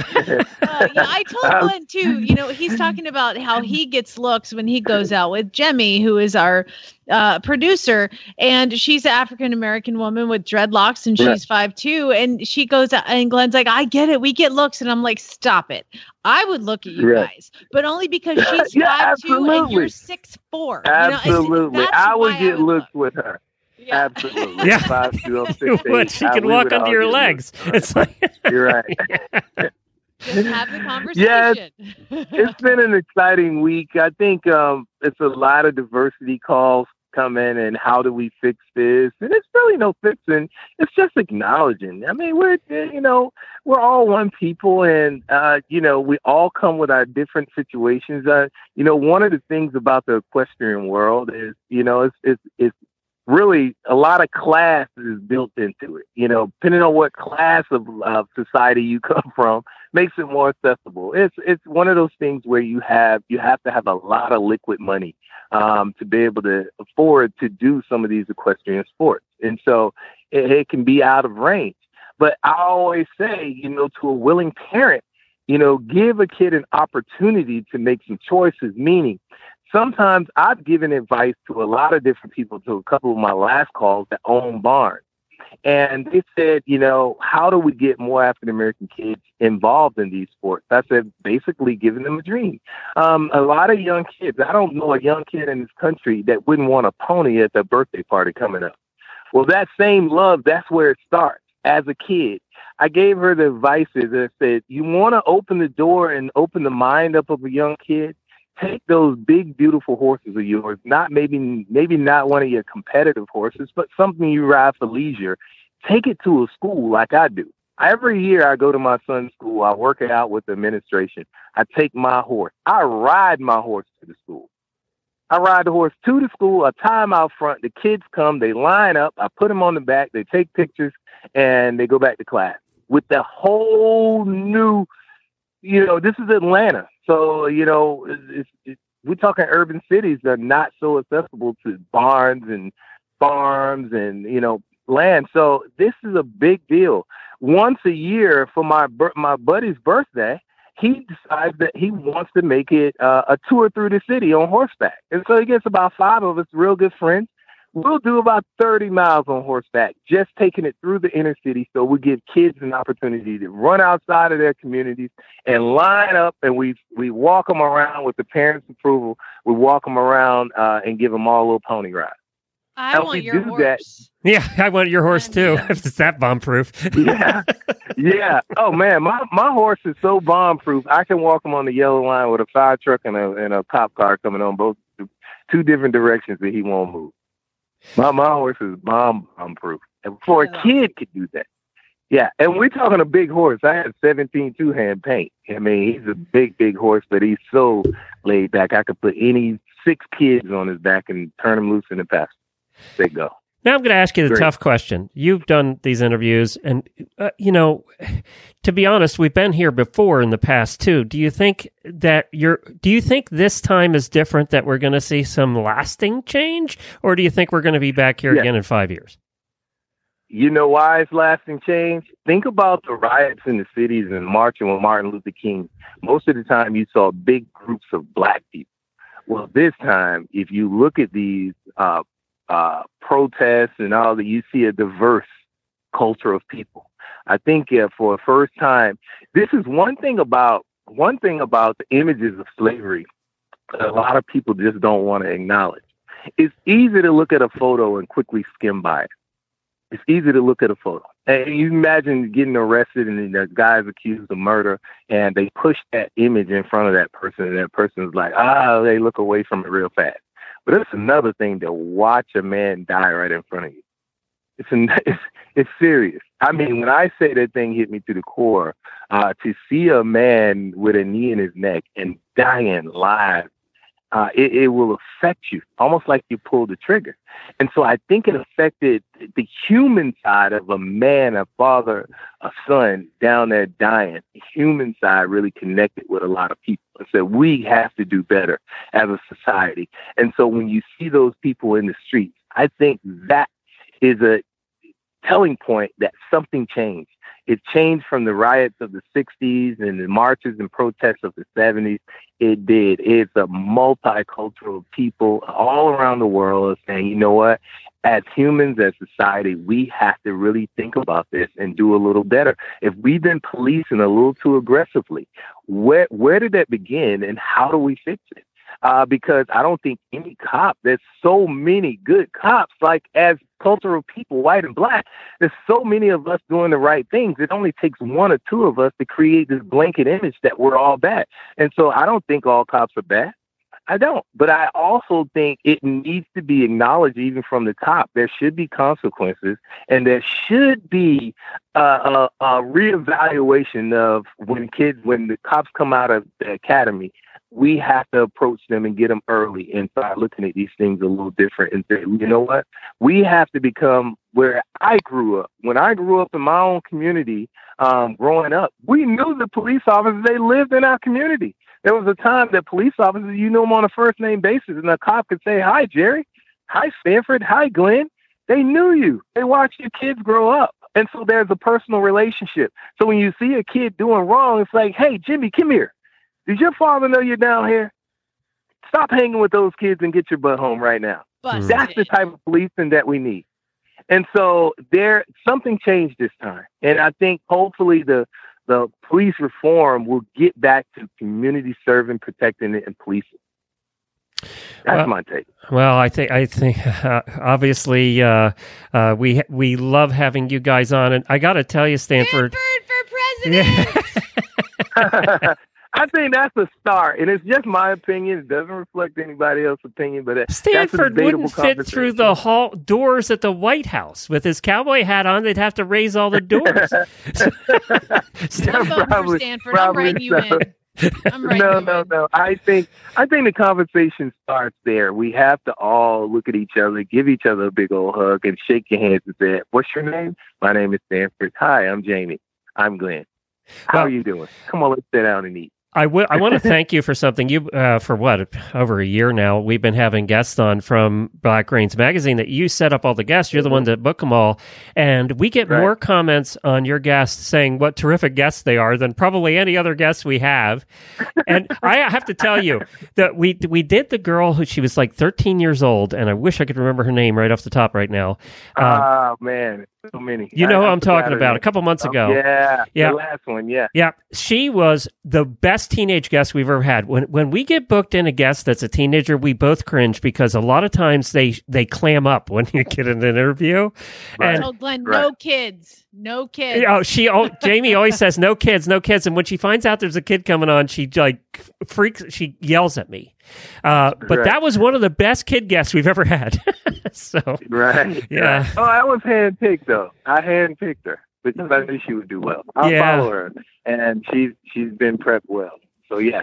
yeah, I told Um, Glenn too. You know, he's talking about how he gets looks when he goes out with Jemmy, who is our uh, producer, and she's an African American woman with dreadlocks, and Right. she's five two, and she goes out, and Glenn's like, "I get it, we get looks," and I'm like, "Stop it! I would look at you Right. guys, but only because she's Yeah, five two and you're six four. Absolutely. I would get looks with her. Yeah. Absolutely. Yeah. Five, two, I'm six, You would. eight. She I- can walk under your legs. looks. It's like You're right. Just have the conversation. Yeah, it's been an exciting week. I think um, it's a lot of diversity calls come in and how do we fix this? And it's really no fixing. It's just acknowledging. I mean, we're you know we're all one people, and uh, you know we all come with our different situations. Uh, you know, one of the things about the equestrian world is you know it's it's it's really a lot of class is built into it. You know, depending on what class of uh, society you come from, makes it more accessible. It's it's one of those things where you have you have to have a lot of liquid money um, to be able to afford to do some of these equestrian sports, and so it, it can be out of range. But I always say, you know, to a willing parent, you know, give a kid an opportunity to make some choices. Meaning, sometimes I've given advice to a lot of different people, to a couple of my last calls that own barns. And they said, you know, how do we get more African American kids involved in these sports? I said, basically giving them a dream. Um, a lot of young kids, I don't know a young kid in this country that wouldn't want a pony at their birthday party coming up. Well, that same love, that's where it starts as a kid. I gave her the advices that said, you want to open the door and open the mind up of a young kid? Take those big, beautiful horses of yours, not maybe, maybe not one of your competitive horses, but something you ride for leisure. Take it to a school like I do. Every year I go to my son's school. I work it out with the administration. I take my horse. I ride my horse to the school. I ride the horse to the school. I tie him out front. The kids come. They line up. I put them on the back. They take pictures and they go back to class with the whole new, you know, this is Atlanta. So, you know, it's, it's, we're talking urban cities that are not so accessible to barns and farms and, you know, land. So this is a big deal. Once a year for my my buddy's birthday, he decides that he wants to make it uh, a tour through the city on horseback. And so he gets about five of us real good friends. We'll do about 30 miles on horseback, just taking it through the inner city. So we give kids an opportunity to run outside of their communities and line up and we, we walk them around with the parents' approval. We walk them around uh, and give them all a little pony ride. I How want we your do horse. that- Yeah, I want your horse too. If it's that bomb proof. yeah, yeah. Oh man, my my horse is so bomb proof. I can walk him on the yellow line with a fire truck and a and a cop car coming on both two different directions that he won't move. My my horse is bomb bomb proof. And for a kid could do that, Yeah, and we're talking a big horse. I had 17 two hand paint. I mean, he's a big, big horse, but he's so laid back. I could put any six kids on his back and turn him loose in the pasture. They go. Now I'm going to ask you the Great. tough question. You've done these interviews, and uh, you know, to be honest, we've been here before in the past too. Do you think that you're? Do you think this time is different? That we're going to see some lasting change, or do you think we're going to be back here Yeah. again in five years? You know why it's lasting change? Think about the riots in the cities and marching with Martin Luther King. Most of the time, you saw big groups of black people. Well, this time, if you look at these uh, uh, protests and all that, you see a diverse culture of people. I think for the first time, this is one thing about one thing about the images of slavery. A lot of people just don't want to acknowledge. It's easy to look at a photo and quickly skim by it it's easy to look at a photo. And you imagine getting arrested and the guy's accused of murder and they push that image in front of that person and that person's like, ah, they look away from it real fast. But it's another thing to watch a man die right in front of you. It's, an, it's, it's serious. I mean, when I say that thing hit me to the core, uh, to see a man with a knee in his neck and dying live, uh, it, it will affect you almost like you pull the trigger. And so I think it affected the human side of a man, a father, a son down there dying. The human side really connected with a lot of people and said, we have to do better as a society. And so when you see those people in the streets, I think that is a telling point that something changed. It changed from the riots of the 60s and the marches and protests of the 70s. It did. It's a multicultural people all around the world saying, you know what? As humans, as society, we have to really think about this and do a little better. If we've been policing a little too aggressively, where where did that begin and how do we fix it? Uh, because I don't think any cop, there's so many good cops, like as cultural people, white and black, there's so many of us doing the right things. It only takes one or two of us to create this blanket image that we're all bad. And so I don't think all cops are bad. I don't. But I also think it needs to be acknowledged even from the top. There should be consequences and there should be uh, a, a reevaluation of when kids, when the cops come out of the academy, we have to approach them and get them early and start looking at these things a little different and say, you know what? We have to become where I grew up. When I grew up in my own community, um, growing up, we knew the police officers, they lived in our community. There was a time that police officers, you knew them on a first name basis, and a cop could say, Hi, Jerry. Hi, Stanford. Hi, Glenn. They knew you. They watched your kids grow up. And so there's a personal relationship. So when you see a kid doing wrong, it's like, Hey, Jimmy, come here. Did your father know you're down here? Stop hanging with those kids and get your butt home right now. Busted. That's the type of policing that we need. And so there something changed this time. And I think hopefully the the police reform will get back to community serving, protecting it, and policing. That's Well- my take. Well, I think I think uh, obviously uh, uh, we we love having you guys on, and I got to tell you, Stanford. Stanford for president. Yeah. I think that's a start, and it's just my opinion. It doesn't reflect anybody else's opinion, but it- that's a Stanford wouldn't fit through the hall doors at the White House with his cowboy hat on. They'd have to raise all the doors. I'm voting for Stanford. I'm writing you so. in. I'm writing no, no, in. no. I think I think the conversation starts there. We have to all look at each other, give each other a big old hug, and shake your hands and say, "What's your name? My name is Stanford. Hi, I'm Jamie. I'm Glenn. How Well- are you doing? Come on, let's sit down and eat." I I want to thank you for something. You uh, for what over a year now we've been having guests on from Black Reins magazine that you set up all the guests. You're the one that book them all, and we get Right. more comments on your guests saying what terrific guests they are than probably any other guests we have. And I have to tell you that we we did the girl who she was like 13 years old, and I wish I could remember her name right off the top right now. Uh, oh man, so many. you know I- who I I'm talking about. A couple months Oh, ago. yeah, Yeah. the last one. Yeah, Yeah, she was the best teenage guest we've ever had. When when we get booked in a guest that's a teenager, we both cringe because a lot of times they they clam up when you get in an interview. I And told Glenn, Right. no kids. No kids. oh, she oh, Jamie always says no kids, no kids, and when she finds out there's a kid coming on, she like freaks. She yells at me. Uh, but Right. that was one of the best kid guests we've ever had. so right. Yeah. Oh, I was handpicked though. I handpicked her. because I knew she would do well. I'll Yeah. follow her, and she's she's been prepped well. So yeah,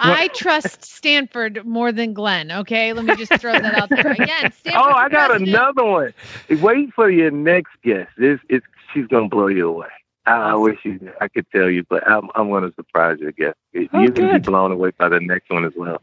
I trust Stanford more than Glenn. Okay, let me just throw that out there again. Stanford Oh, I got president. another one. Wait for your next guest. This is she's gonna blow you away. I, I wish you I could tell you, but I'm I'm gonna surprise you. Guess you're Oh, gonna be good. blown away by the next one as well.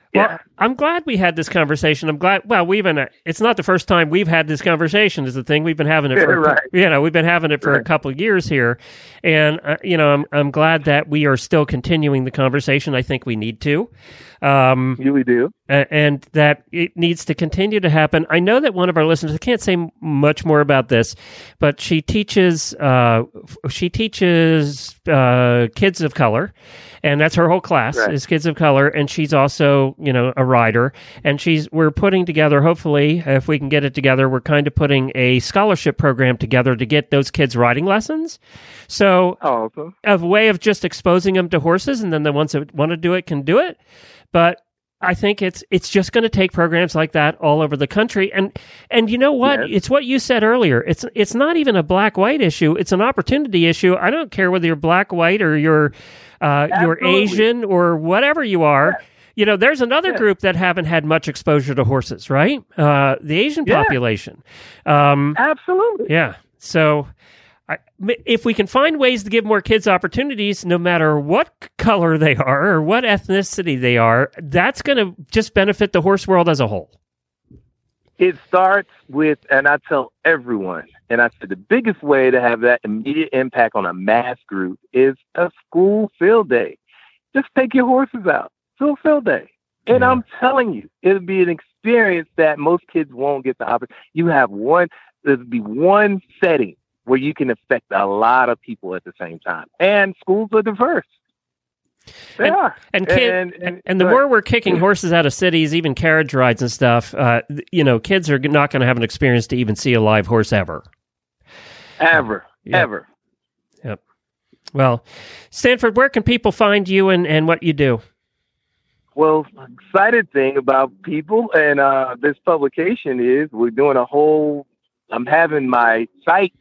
Well, I'm glad we had this conversation. I'm glad. Well, we've been. It's not the first time we've had this conversation. Is the thing we've been having it for. Right. You know, we've been having it for a couple of years here, and uh, you know, I'm I'm glad that we are still continuing the conversation. I think we need to. Um, You we do. a- and that it needs to continue to happen. I know that one of our listeners, I can't say much more about this, but she teaches, uh, she teaches uh, kids of color, and that's her whole class Right. is kids of color. And she's also, you know, a writer, and she's we're putting together. Hopefully, if we can get it together, we're kind of putting a scholarship program together to get those kids riding lessons. So a way of just exposing them to horses, and then the ones that want to do it can do it. But I think it's it's just going to take programs like that all over the country, and and you know what? Yes. It's what you said earlier. It's it's not even a black white issue. It's an opportunity issue. I don't care whether you're black, white, or you're uh, you're Asian or whatever you are. You know, there's another Yeah. group that haven't had much exposure to horses, right? Uh, the Asian Yeah. population. Um, Absolutely. yeah. So, I, if we can find ways to give more kids opportunities, no matter what color they are or what ethnicity they are, that's going to just benefit the horse world as a whole. It starts with, and I tell everyone, and I said the biggest way to have that immediate impact on a mass group is a school field day. Just take your horses out, school field day. And Yeah. I'm telling you, it'll be an experience that most kids won't get the opportunity. You have one, there'll be one setting where you can affect a lot of people at the same time. And schools are diverse. They And- are. And kid, And- and, and- and the more we're kicking horses out of cities, even carriage rides and stuff, uh, you know, kids are not going to have an experience to even see a live horse ever. Ever, Yeah. ever. Yep. Well, Stanford, where can people find you and, and what you do? Well, excited thing about people and uh, this publication is we're doing a whole. I'm having my site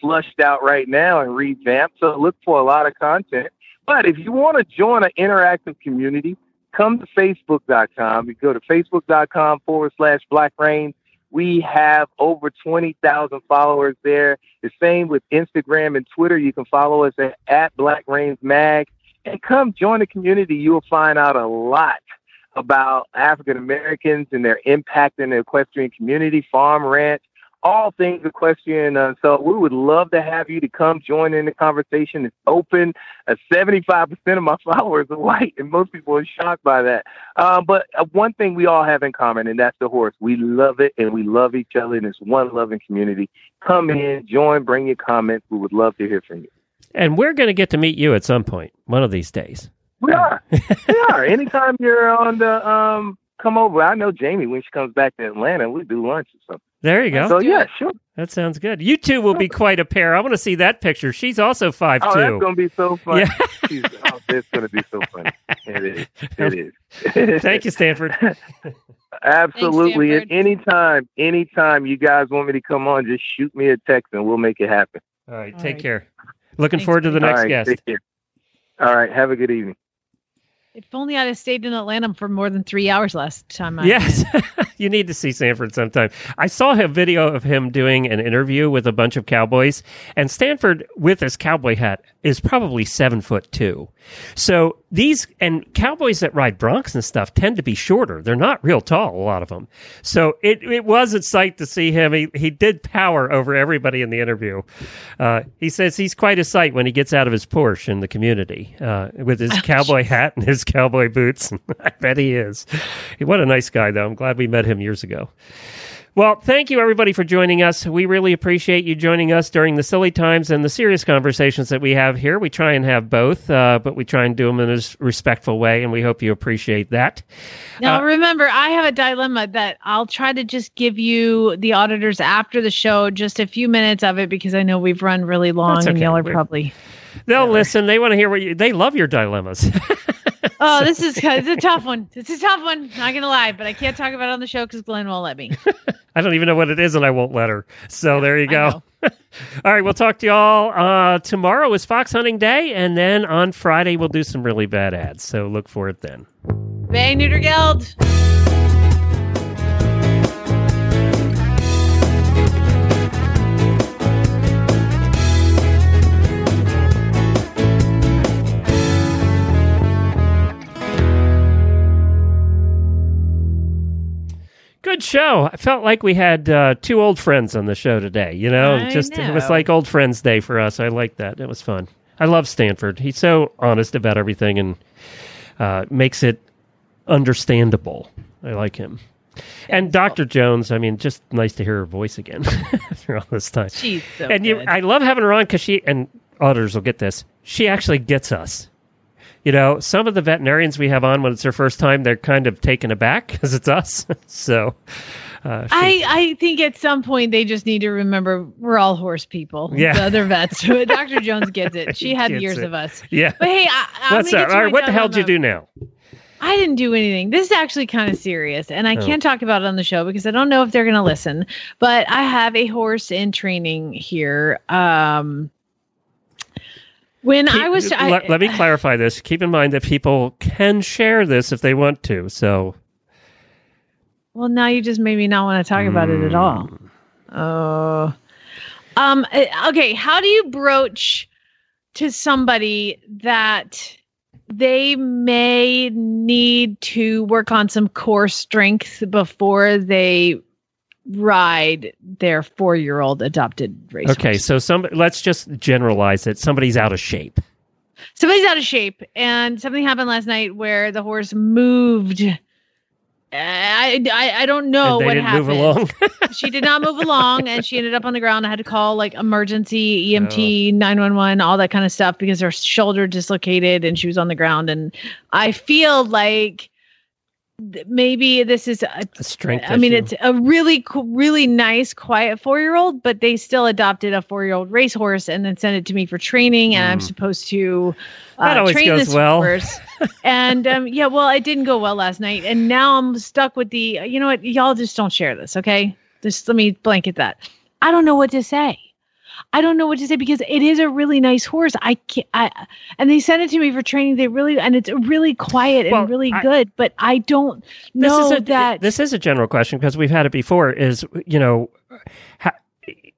flushed out right now and revamped, so look for a lot of content. But if you want to join an interactive community, come to Facebook.com. You go to Facebook.com forward slash Black Rain. We have over 20,000 followers there. The same with Instagram and Twitter. You can follow us at, at Black Reins Mag and come join the community. You will find out a lot about African Americans and their impact in the equestrian community, farm, ranch, all things equestrian. Uh, so we would love to have you to come join in the conversation. It's open. Uh, 75% of my followers are white, and most people are shocked by that. Um, but uh, one thing we all have in common, and that's the horse. We love it, and we love each other, and it's one loving community. Come in, join, bring your comments. We would love to hear from you. And we're going to get to meet you at some point, one of these days. We are. we are. Anytime you're on the um come over. I know Jamie when she comes back to Atlanta, we do lunch or something. There you go. So yeah, sure. That sounds good. You two will be quite a pair. I want to see that picture. She's also five Oh, two. that's gonna be so fun. Yeah. Oh, it's gonna be so funny. It is. It is. Thank you, Stanford. Absolutely. Thanks, At Stanford. any time, anytime you guys want me to come on, just shoot me a text and we'll make it happen. All right, All take right. care. Looking Thanks, forward to the next All right, guest. All right. Have a good evening. If only I'd have stayed in Atlanta for more than three hours last time. I Yes, you need to see Stanford sometime. I saw a video of him doing an interview with a bunch of cowboys, and Stanford, with his cowboy hat, is probably seven foot two. So these and cowboys that ride broncs and stuff tend to be shorter. They're not real tall, a lot of them. So it, it was a sight to see him. He he did power over everybody in the interview. Uh, he says he's quite a sight when he gets out of his Porsche in the community uh, with his cowboy hat and his cowboy boots. I bet he is. What a nice guy, though. I'm glad we met him years ago. Well, thank you everybody for joining us. We really appreciate you joining us during the silly times and the serious conversations that we have here. We try and have both, uh, but we try and do them in a respectful way, and we hope you appreciate that. Now Uh, remember, I have a dilemma that I'll try to just give you the auditors after the show, just a few minutes of it because I know we've run really long That's and y'all are We're- probably. They'll listen. They want to hear what you. They love your dilemmas. Oh, this is it's a tough one. It's a tough one. Not gonna lie, but I can't talk about it on the show because Glenn won't let me. I don't even know what it is, and I won't let her. So there you go. All right, we'll talk to y'all. Uh, tomorrow is fox hunting day, and then on Friday we'll do some really bad ads. So look for it then. Bay Neuter Guild. Good show. I felt like we had uh, two old friends on the show today. You know, I just it was like old friends day for us. I like that. It was fun. I love Stanford. He's so honest about everything and uh, makes it understandable. I like him. And Dr. Jones, I mean, just nice to hear her voice again after all this time. She's so and you, good. I love having her on because she and auditors will get this. She actually gets us. You know, some of the veterinarians we have on when it's their first time, they're kind of taken aback because it's us. so, uh, she- I, I think at some point they just need to remember we're all horse people. Yeah. The other vets. Dr. Jones gets it. She had years it. of us. yeah. But hey, I, I'm What's gonna to All what the hell did you do now? I didn't do anything. This is actually kind of serious, and I Oh. can't talk about it on the show because I don't know if they're going to listen. But I have a horse in training here. Um, when I was, I, let, let me clarify this. Keep in mind that people can share this if they want to. So, well, now you just made me not want to talk about it at all. Hmm. Oh, um, uh, okay. How do you broach to somebody that they may need to work on some core strength before they ride their four-year-old adopted race? okay, so some let's just generalize it. Somebody's out of shape. somebody's out of shape and something happened last night where the horse moved I, I, I don't know what happened. move along. she did not move along and she ended up on the ground. I had to call like emergency Oh. EMT 911 all that kind of stuff because her shoulder dislocated and she was on the ground and I feel like maybe this is a, a strength. I mean it's a really really nice quiet 4-year-old but they still adopted a 4-year-old racehorse and then sent it to me for training and I'm Mm. supposed to That uh, always train goes this well. horse and um, yeah, well, it didn't go well last night, and now I'm stuck with the. You know what? Y'all just don't share this, okay? Just let me blanket that. I don't know what to say. I don't know what to say because it is a really nice horse. I can't. I and they sent it to me for training. They really and it's really quiet Well, and really I- good. But I don't this know is a, that. this is a general question because we've had it before. Is you know, ha,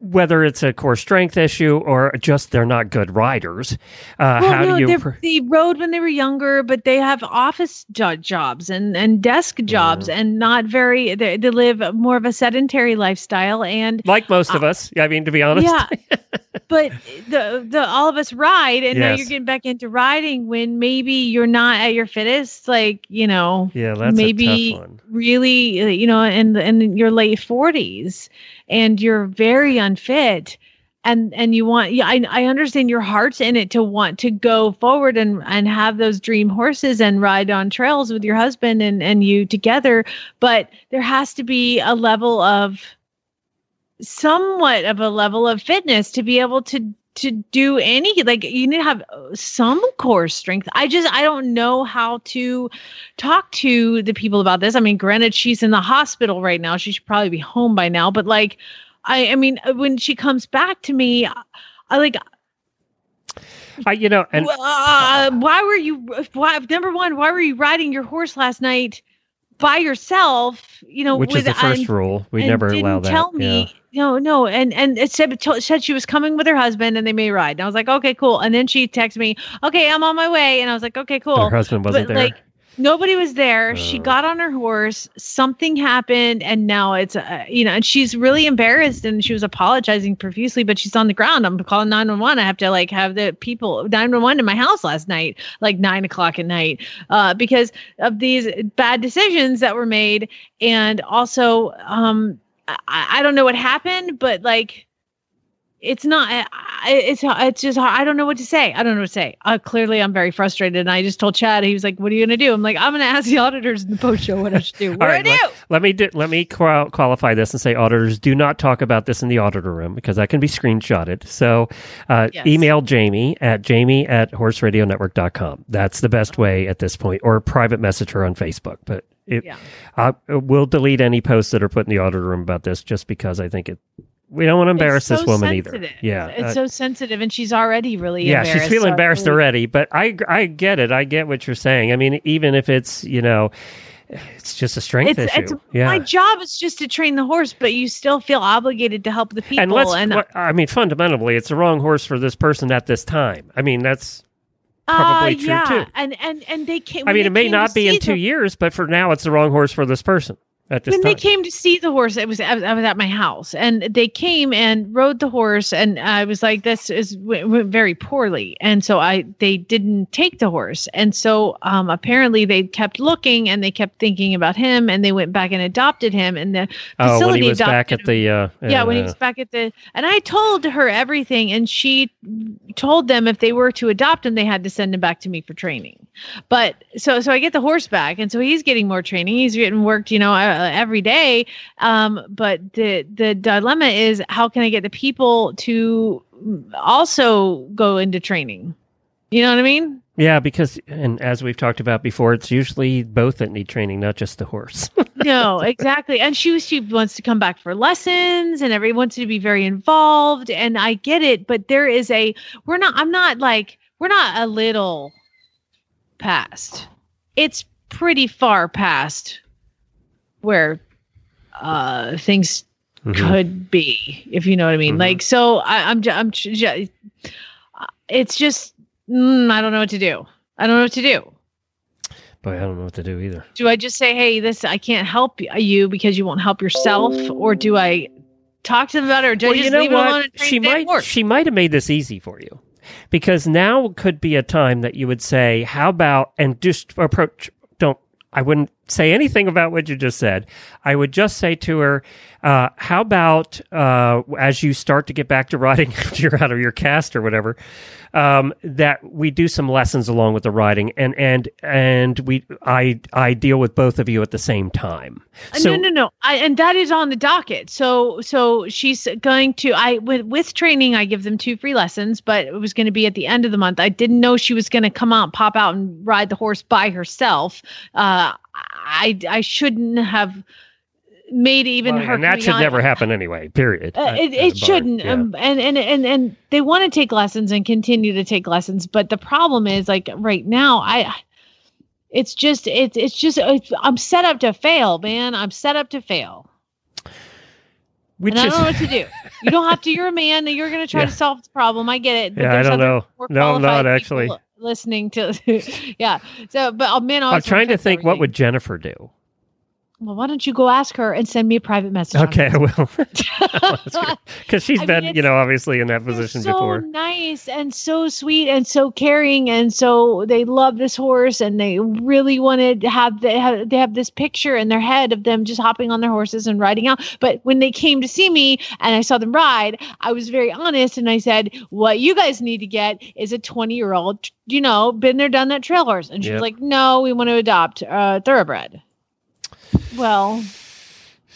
whether it's a core strength issue or just they're not good riders. Uh, well, how no, do you? they- pr- they rode when they were younger, but they have office jo- jobs and, and desk jobs, Mm. and not very. They, they live more of a sedentary lifestyle, and like most of us, I mean, to be honest. Uh, Yeah, but the the all of us ride, and now you're getting back into riding when maybe you're not at your fittest. Like you know, Yeah, that's maybe a tough one. really, uh, you know, in in your late forties, and you're very unfit. And and you want yeah I, I understand your heart's in it to want to go forward and and have those dream horses and ride on trails with your husband and and you together but there has to be a level of somewhat of a level of fitness to be able to to do any like you need to have some core strength. I just i don't know how to talk to the people about this. I mean granted she's in the hospital right now. She should probably be home by now but like i i mean when she comes back to me i like I, you know, and uh, why were you why number one why were you riding your horse last night by yourself you know which is the with- first rule. We never allow that. Tell me, no, no, and and it said told- said she was coming with her husband and they may ride. And I was like, okay, cool. And then she texted me, okay, I'm on my way, and I was like, okay, yeah. cool. Her husband wasn't but there. like nobody was there. she Oh. got on her horse. Something happened, and now it's uh, you know, and she's really embarrassed and she was apologizing profusely. But she's on the ground. I'm calling nine one one. I have to like have the people nine one one in my house last night, like nine o'clock at night, uh, because of these bad decisions that were made, and also um, I, I don't know what happened, but like. It's not. It's it's just. I don't know what to say. I don't know what to say. Uh, clearly, I'm very frustrated, and I just told Chad. He was like, "What are you gonna do?" I'm like, "I'm gonna ask the auditors in the post show what I should do. What All do I do?" let, let me do, let me qual- qualify this and say auditors do not talk about this in the auditor room because that can be screenshotted. So uh, Yes. email Jamie at jamie at horseradionetwork.com. That's the best way at this point, or private message her on Facebook. But it, Yeah. I, we'll delete any posts that are put in the auditor room about this just because I think it we don't want to embarrass It's this woman sensitive. either. Yeah, it's uh, so sensitive, and she's already really yeah, she's feeling so embarrassed really- already. But I I get it. I get what you're saying. I mean, even if it's you know, it's just a strength It's, issue. it's yeah. my job is just to train the horse, but you still feel obligated to help the people. and let's. and I mean, fundamentally, it's the wrong horse for this person at this time. I mean, that's probably uh, true yeah, too. and and and they came. I mean, it may not be in two the- years, but for now, it's the wrong horse for this person at this when time. they came to see the horse, it was I was, I was at my house, and they came and rode the horse, and I was like, "This is went, went very poorly," and so I they didn't take the horse, and so um, apparently they kept looking and they kept thinking about him, and they went back and adopted him, and the oh, facility when he was back at the. Uh, yeah, when he uh, was back at the, and I told her everything, and she told them if they were to adopt him, they had to send him back to me for training. But so, so I get the horse back, and so he's getting more training. He's getting worked, you know, uh, every day. Um, but the the dilemma is, how can I get the people to also go into training? You know what I mean? Yeah, because and as we've talked about before, it's usually both that need training, not just the horse. no, exactly. And she she wants to come back for lessons and everyone wants to be very involved. And I get it, but there is a we're not I'm not like we're not a little past. It's pretty far past where uh things Mhm. could be, if you know what I mean. Mhm. Like so I, I'm ju- I'm ju- it's just mm, I don't know what to do. I don't know what to do. But I don't know what to do either. do I just say, "Hey, this I can't help you because you won't help yourself," or do I talk to them about it, or do well, I just you know leave it alone what? She might she might have made this easy for you, because now could be a time that you would say, "How about?" and just approach. Don't. I wouldn't say anything about what you just said. I would just say to her, uh, "How about uh, as you start to get back to riding after you're out of your cast or whatever, um, that we do some lessons along with the riding, and and and we I I deal with both of you at the same time." Uh, no, no, no. I, and that is on the docket. So, so she's going to. I with with training, I give them two free lessons, but it was going to be at the end of the month. I didn't know she was going to come out, pop out, and ride the horse by herself. Uh, I I shouldn't have made even Well, her. and that should on- never happen anyway. Period. Uh, it it shouldn't. Yeah. Um, and, and and and they want to take lessons and continue to take lessons, but the problem is like right now, I. It's just it's it's just it's, I'm set up to fail, man. I'm set up to fail. Which and I don't know what to do. You don't have to. You're a man. You're going to try Yeah. to solve the problem. I get it. Yeah, I don't know. No, I'm not actually. people listening to. yeah. So, but uh, men. I'm trying to think what would Jennifer do. Well, why don't you go ask her and send me a private message? Okay, I will. Because she's I mean, been, you know, obviously in that position so before. nice and so sweet and so caring and so they love this horse and they really wanted to have they have they have this picture in their head of them just hopping on their horses and riding out. But when they came to see me and I saw them ride, I was very honest and I said, "What you guys need to get is a twenty year old, you know, been there, done that trail horse." And she Yep. was like, "No, we want to adopt a thoroughbred." Well,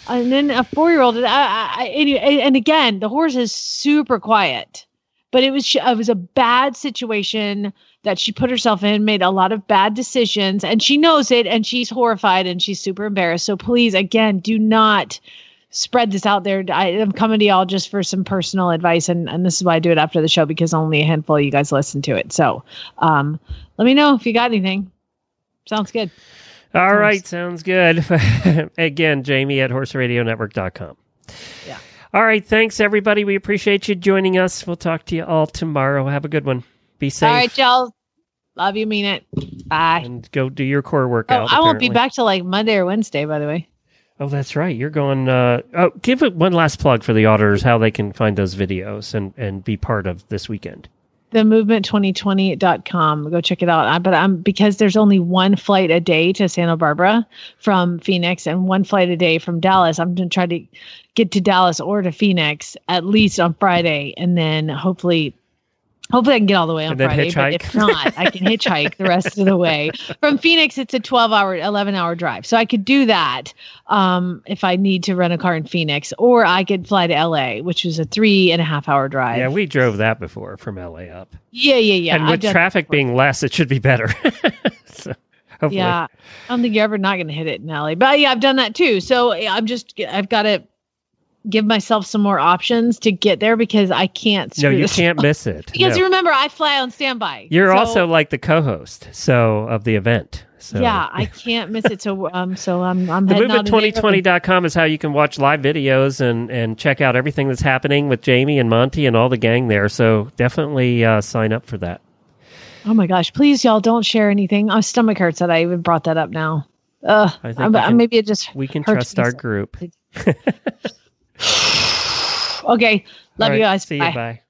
and then a four year old. I, I, and again, the horse is super quiet, but it was it was a bad situation that she put herself in, made a lot of bad decisions, and she knows it, and she's horrified and she's super embarrassed. So please, again, do not spread this out there. I, am coming to y'all just for some personal advice, and and this is why I do it after the show because only a handful of you guys listen to it. So, um, let me know if you got anything. Sounds good. All right, sounds good. Again, Jamie at horseradionetwork.com. Yeah. All right, thanks everybody. We appreciate you joining us. We'll talk to you all tomorrow. Have a good one. Be safe All right, y'all. Love you, mean it. Bye. and go do your core workout. Oh. I won't be back till like Monday or Wednesday, by the way. Oh, that's right. You're going. Uh, oh, give it one last plug for the auditors how they can find those videos and and be part of this weekend. themovement2020.com. Go check it out. I, but I'm because there's only one flight a day to Santa Barbara from Phoenix and one flight a day from Dallas. I'm going to try to get to Dallas or to Phoenix at least on Friday and then hopefully Hopefully, I can get all the way on Friday. But if not, I can hitchhike the rest of the way. From Phoenix, it's a 12 hour, 11 hour drive. So I could do that um, if I need to rent a car in Phoenix, or I could fly to LA, which is a three and a half hour drive. Yeah, we drove that before from LA up. yeah, yeah. yeah. and with traffic being less, it should be better. so, hopefully. Yeah, I don't think you're ever not going to hit it in LA. But yeah, I've done that too. So I'm just, I've got to give myself some more options to get there because I can't. No, you can't up. miss it. Because No. you remember, I fly on standby. You're So, also like the co-host, so of the event. So yeah, I can't miss it. So um, so I'm I'm the heading out in April. movement2020.com is how you can watch live videos and, and check out everything that's happening with Jamie and Monty and all the gang there. So definitely uh, sign up for that. Oh my gosh! Please, y'all, don't share anything. My stomach hurts that I even brought that up now. Ugh, I think I'm- can- maybe it just We can trust our group. Okay, love All you guys. See Bye. you. Bye.